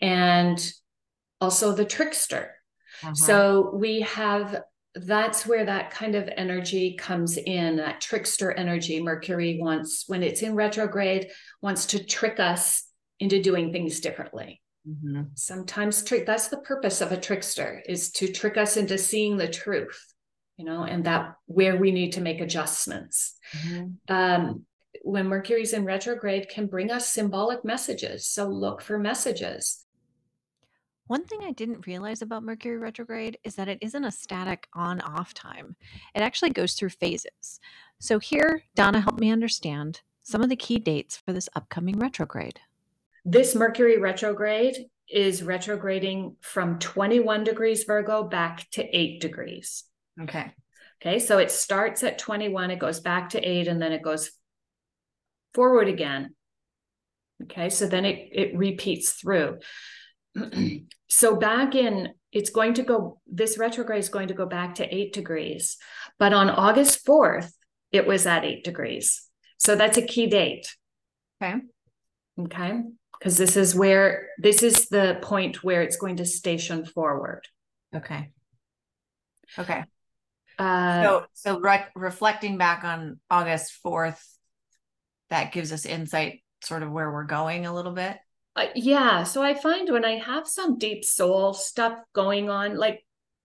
And also the trickster. Uh-huh. So we have that's where that kind of energy comes in that trickster energy mercury wants when it's in retrograde wants to trick us into doing things differently mm-hmm. sometimes trick that's the purpose of a trickster is to trick us into seeing the truth you know and that where we need to make adjustments mm-hmm. um, when mercury's in retrograde can bring us symbolic messages so look for messages one thing I didn't realize about Mercury retrograde is that it isn't a static on off time. It actually goes through phases. So here, Donna helped me understand some of the key dates for this upcoming retrograde. This Mercury retrograde is retrograding from 21 degrees Virgo back to 8 degrees. Okay. Okay, so it starts at 21, it goes back to 8 and then it goes forward again. Okay, so then it it repeats through. so back in it's going to go this retrograde is going to go back to 8 degrees but on august 4th it was at 8 degrees. So that's a key date. Okay. Okay? Because this is where this is the point where it's going to station forward. Okay. Okay. Uh, so so re- reflecting back on august 4th that gives us insight sort of where we're going a little bit uh, yeah. So I find when I have some deep soul stuff going on, like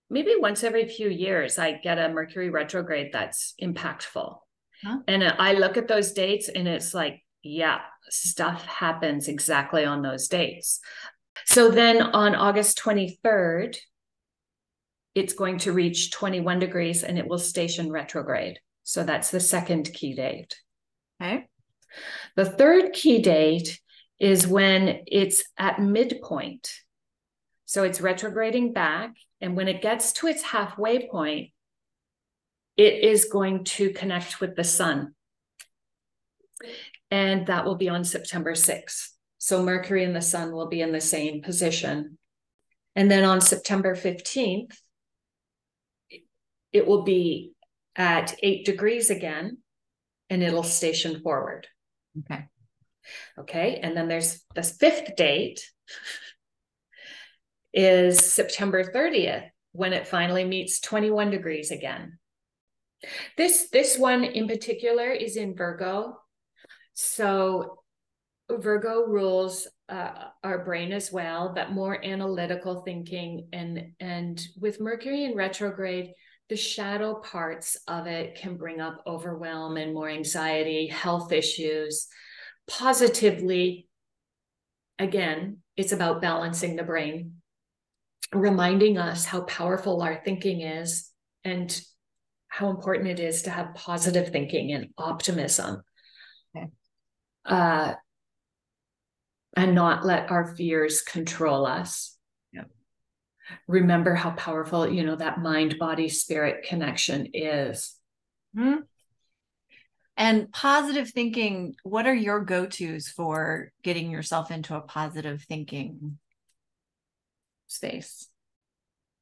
maybe once every few years, I get a Mercury retrograde that's impactful. Huh? And I look at those dates and it's like, yeah, stuff happens exactly on those dates. So then on August 23rd, it's going to reach 21 degrees and it will station retrograde. So that's the second key date. Okay. The third key date is when it's at midpoint. So it's retrograding back. And when it gets to its halfway point, it is going to connect with the sun. And that will be on September 6th. So Mercury and the sun will be in the same position. And then on September 15th, it will be at eight degrees again and it'll station forward. Okay. Okay. And then there's the fifth date is September 30th when it finally meets 21 degrees again. This this one in particular is in Virgo. So Virgo rules uh, our brain as well, but more analytical thinking and and with Mercury in retrograde, the shadow parts of it can bring up overwhelm and more anxiety, health issues. Positively, again, it's about balancing the brain, reminding us how powerful our thinking is and how important it is to have positive thinking and optimism. Okay. Uh, and not let our fears control us remember how powerful you know that mind body spirit connection is mm-hmm. And positive thinking what are your go-to's for getting yourself into a positive thinking space?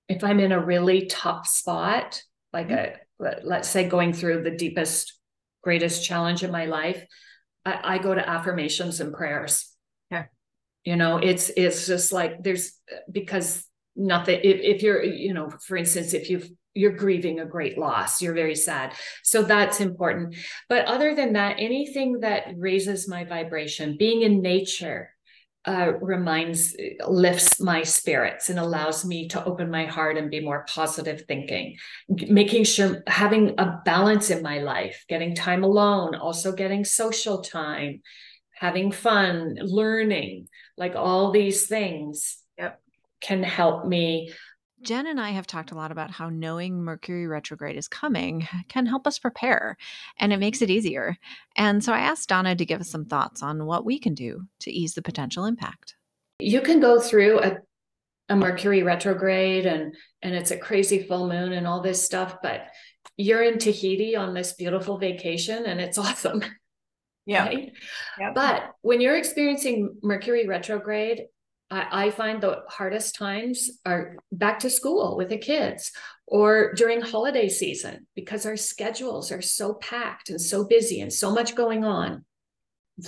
If i'm in a really tough spot like mm-hmm. a let's say going through the deepest greatest challenge in my life I, I go to affirmations and prayers. Yeah. You know it's it's just like there's because nothing if, if you're you know for instance if you you're grieving a great loss. You're very sad. So that's important. But other than that anything that raises my vibration being in nature uh, reminds lifts my spirits and allows me to open my heart and be more positive thinking. Making sure having a balance in my life getting time alone also getting social time having fun learning like all these things can help me. Jen and I have talked a lot about how knowing Mercury retrograde is coming can help us prepare and it makes mm-hmm. it easier. And so I asked Donna to give us some thoughts on what we can do to ease the potential impact. You can go through a, a Mercury retrograde and and it's a crazy full moon and all this stuff, but you're in Tahiti on this beautiful vacation and it's awesome. Yeah. Right? Yep. But when you're experiencing Mercury retrograde, I, I find the hardest times are back to school with the kids or during holiday season because our schedules are so packed and so busy and so much going on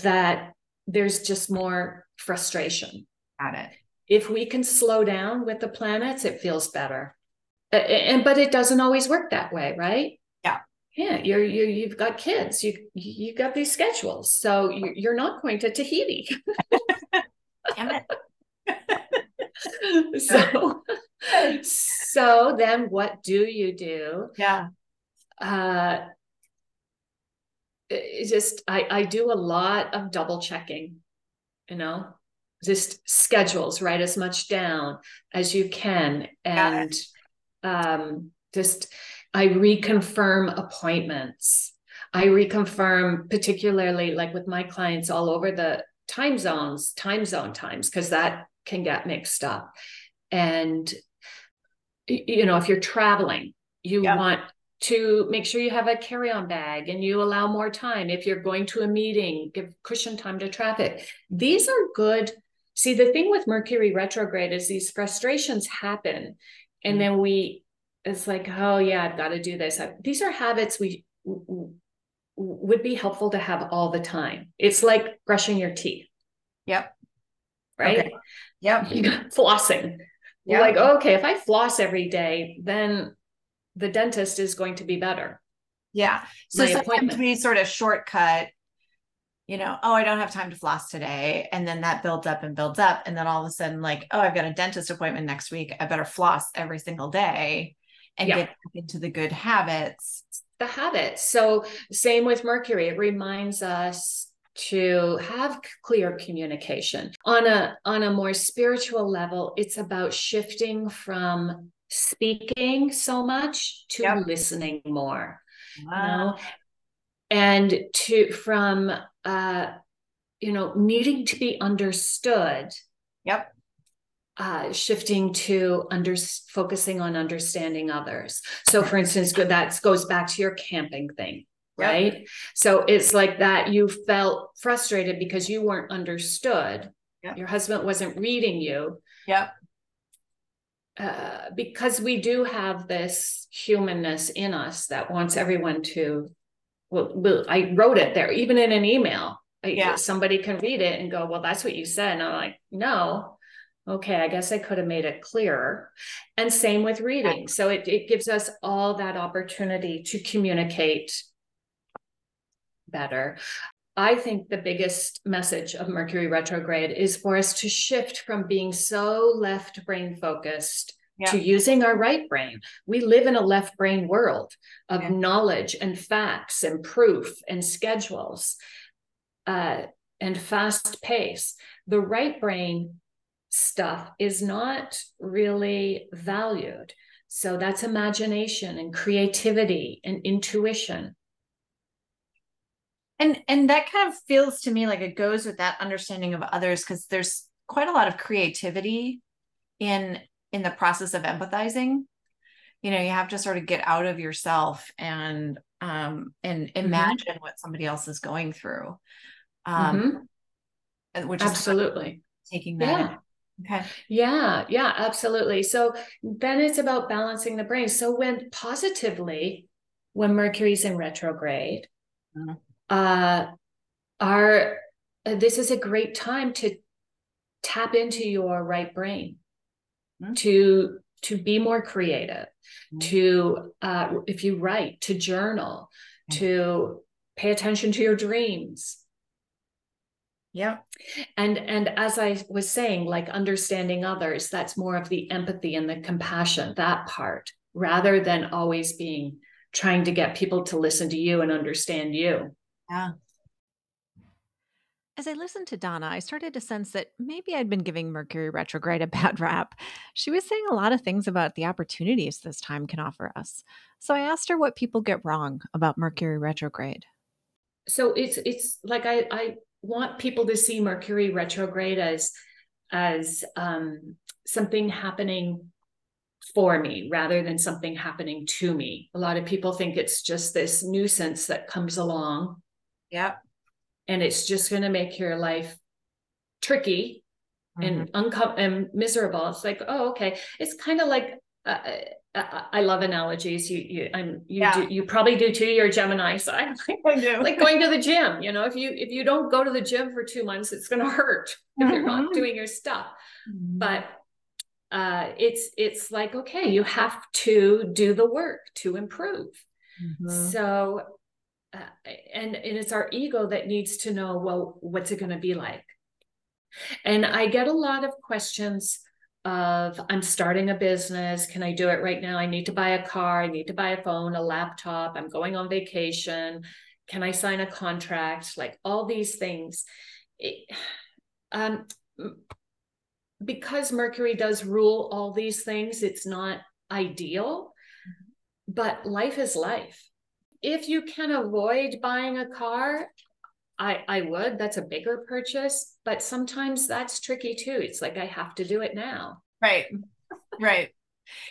that there's just more frustration. Got it. If we can slow down with the planets, it feels better. And but it doesn't always work that way, right? Yeah. Yeah, you're you you've got kids. You you got these schedules, so you're not going to Tahiti. Damn it. so so then what do you do? Yeah. Uh just i i do a lot of double checking you know just schedules write as much down as you can and um just i reconfirm appointments. I reconfirm particularly like with my clients all over the time zones time zone times because that can get mixed up. And, you know, if you're traveling, you yeah. want to make sure you have a carry-on bag and you allow more time. If you're going to a meeting give cushion time to traffic. These are good. See the thing with mercury retrograde is these frustrations happen. And mm-hmm. then we it's like oh yeah i've got to do this. These are habits we would be helpful to have all the time. It's like brushing your teeth. Yep. Right? Okay. Yeah. flossing. Yep. Like, oh, okay, if I floss every day, then the dentist is going to be better. Yeah. So sometimes we sort of shortcut, you know, oh, I don't have time to floss today. And then that builds up and builds up. And then all of a sudden, like, oh, I've got a dentist appointment next week. I better floss every single day and yeah. get into the good habits. The habits. So, same with Mercury, it reminds us to have clear communication on a on a more spiritual level it's about shifting from speaking so much to yep. listening more wow. you know and to from uh, you know, needing to be understood. Yep. Uh, shifting to under focusing on understanding others. So, for instance, that goes back to your camping thing, right? Yep. So it's like that you felt frustrated because you weren't understood. Yep. Your husband wasn't reading you. Yep. Uh, because we do have this humanness in us that wants everyone to well, well I wrote it there, even in an email. Yeah. Somebody can read it and go, well, that's what you said. And I'm like, no. Okay, I guess I could have made it clearer. And same with reading. So it, it gives us all that opportunity to communicate better. I think the biggest message of Mercury retrograde is for us to shift from being so left brain focused yeah. to using our right brain. We live in a left brain world of yeah. knowledge and facts and proof and schedules uh, and fast pace. The right brain stuff is not really valued. So that's imagination and creativity and intuition. And and that kind of feels to me like it goes with that understanding of others because there's quite a lot of creativity in in the process of empathizing. You know, you have to sort of get out of yourself and um and mm-hmm. imagine mm-hmm. what somebody else is going through. Um mm-hmm. which absolutely taking that yeah. Okay. Yeah, yeah, absolutely. So then it's about balancing the brain. So when positively, when Mercury's in retrograde, mm-hmm. Uh, are uh, this is a great time to tap into your right brain, mm-hmm. to to be more creative, mm-hmm. to uh, if you write, to journal, mm-hmm. to pay attention to your dreams, yeah. And and as I was saying, like understanding others, that's more of the empathy and the compassion, that part, rather than always being trying to get people to listen to you and understand you. Yeah. As I listened to Donna, I started to sense that maybe I'd been giving Mercury retrograde a bad rap. She was saying a lot of things about the opportunities this time can offer us. So I asked her what people get wrong about Mercury retrograde. So it's it's like I I want people to see Mercury retrograde as as um, something happening for me rather than something happening to me. A lot of people think it's just this nuisance that comes along. Yeah. And it's just going to make your life tricky mm-hmm. and uncom- and miserable. It's like, oh, okay. It's kind of like uh, I love analogies. You, you, I'm, you, yeah. do, you probably do too. You're a Gemini, so I, I do. like going to the gym. You know, if you if you don't go to the gym for two months, it's going to hurt if you're not mm-hmm. doing your stuff. Mm-hmm. But uh, it's it's like okay, you have to do the work to improve. Mm-hmm. So, uh, and and it's our ego that needs to know well, what's it going to be like? And I get a lot of questions of I'm starting a business. Can I do it right now? I need to buy a car. I need to buy a phone, a laptop. I'm going on vacation. Can I sign a contract? Like all these things. It, um, because Mercury does rule all these things, it's not ideal, but life is life. If you can avoid buying a car, I, I would. That's a bigger purchase, but sometimes that's tricky too. It's like I have to do it now. Right. Right.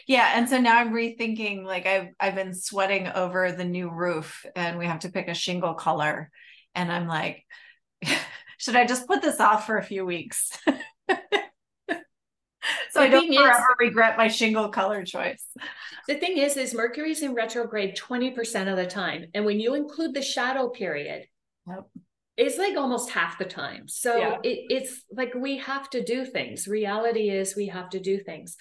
Yeah, and so now I'm rethinking like I've I've been sweating over the new roof and we have to pick a shingle color and I'm like should I just put this off for a few weeks? so I don't forever is, regret my shingle color choice. The thing is is Mercury's in retrograde 20% of the time and when you include the shadow period, yep it's like almost half the time. So yeah. it, it's like we have to do things. Reality is we have to do things.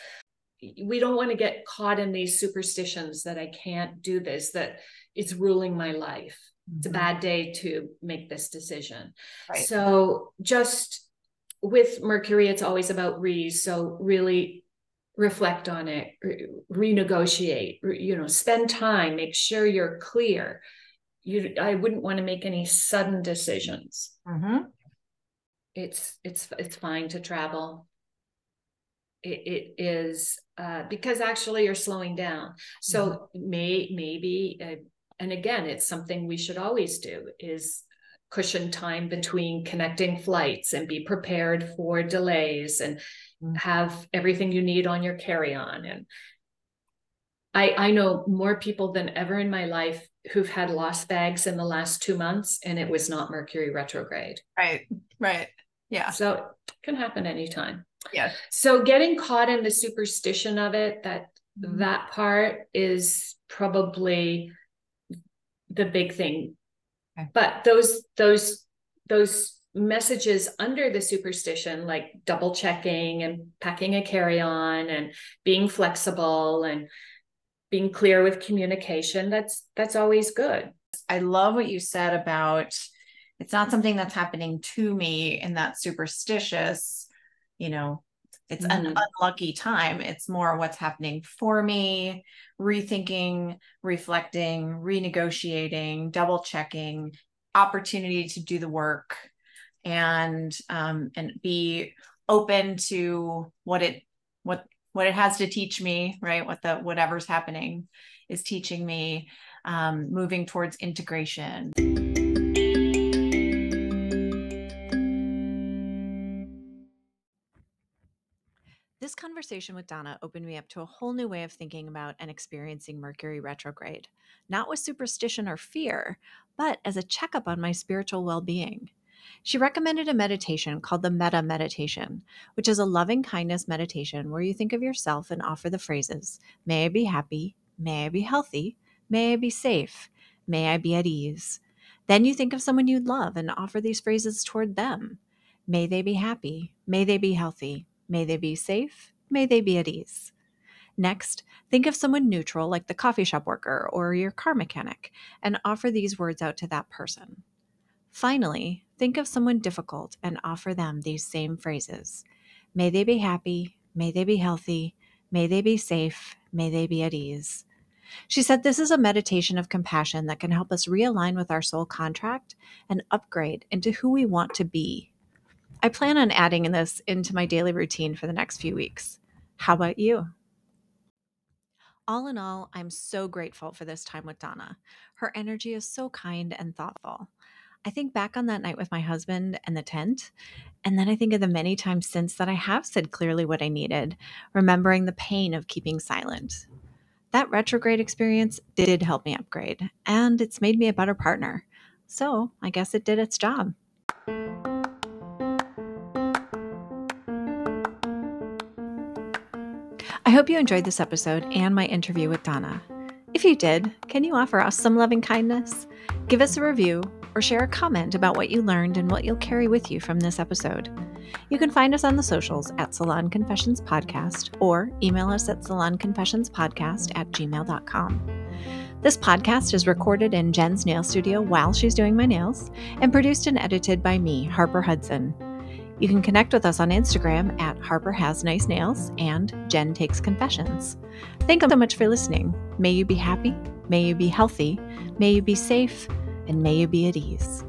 We don't want to get caught in these superstitions that I can't do this, that it's ruling my life. Mm-hmm. It's a mm-hmm. bad day to make this decision. Right. So just with Mercury, it's always about re. So really reflect on it, re- renegotiate, re- you know, spend time, make sure you're clear you I wouldn't want to make any sudden decisions. Mm-hmm. It's it's it's fine to travel. It, it is uh, because actually you're slowing down. So mm-hmm. may maybe uh, and again it's something we should always do is cushion time between connecting flights and be prepared for delays and mm. have everything you need on your carry-on. And I, I know more people than ever in my life who've had lost bags in the last two months and it was not mercury retrograde. Right right. Yeah. So it can happen anytime. Yeah so getting caught in the superstition of it that mm-hmm. that part is probably the big thing okay. but those those those messages under the superstition like double checking and packing a carry-on and being flexible and being clear with communication that's that's always good i love what you said about it's not something that's happening to me in that superstitious you know it's mm-hmm. an unlucky time. It's more what's happening for me rethinking reflecting renegotiating double checking opportunity to do the work and um, and be open to what it what what it has to teach me right? What the whatever's happening is teaching me um, moving towards integration This conversation with Donna opened me up to a whole new way of thinking about and experiencing Mercury retrograde, not with superstition or fear, but as a checkup on my spiritual well being. She recommended a meditation called the Metta Meditation, which is a loving kindness meditation where you think of yourself and offer the phrases May I be happy, may I be healthy, may I be safe, may I be at ease. Then you think of someone you'd love and offer these phrases toward them. May they be happy, may they be healthy, May they be safe. May they be at ease. Next, think of someone neutral like the coffee shop worker or your car mechanic and offer these words out to that person. Finally, think of someone difficult and offer them these same phrases May they be happy. May they be healthy. May they be safe. May they be at ease. She said this is a meditation of compassion that can help us realign with our soul contract and upgrade into who we want to be I plan on adding this into my daily routine for the next few weeks. How about you? All in all, I'm so grateful for this time with Donna. Her energy is so kind and thoughtful. I think back on that night with my husband and the tent, and then I think of the many times since that I have said clearly what I needed, remembering the pain of keeping silent. That retrograde experience did help me upgrade, and it's made me a better partner. So I guess it did its job. Hope you enjoyed this episode and my interview with Donna. If you did, can you offer us some loving kindness? Give us a review or share a comment about what you learned and what you'll carry with you from this episode. You can find us on the socials at Salon Confessions Podcast or email us at salonconfessionspodcast at gmail.com. This podcast is recorded in Jen's nail studio while she's doing my nails and produced and edited by me, Harper Hudson. You can connect with us on Instagram at Harper Has Nice Nails and Jen Takes Confessions. Thank you so much for listening. May you be happy, may you be healthy, may you be safe, and may you be at ease.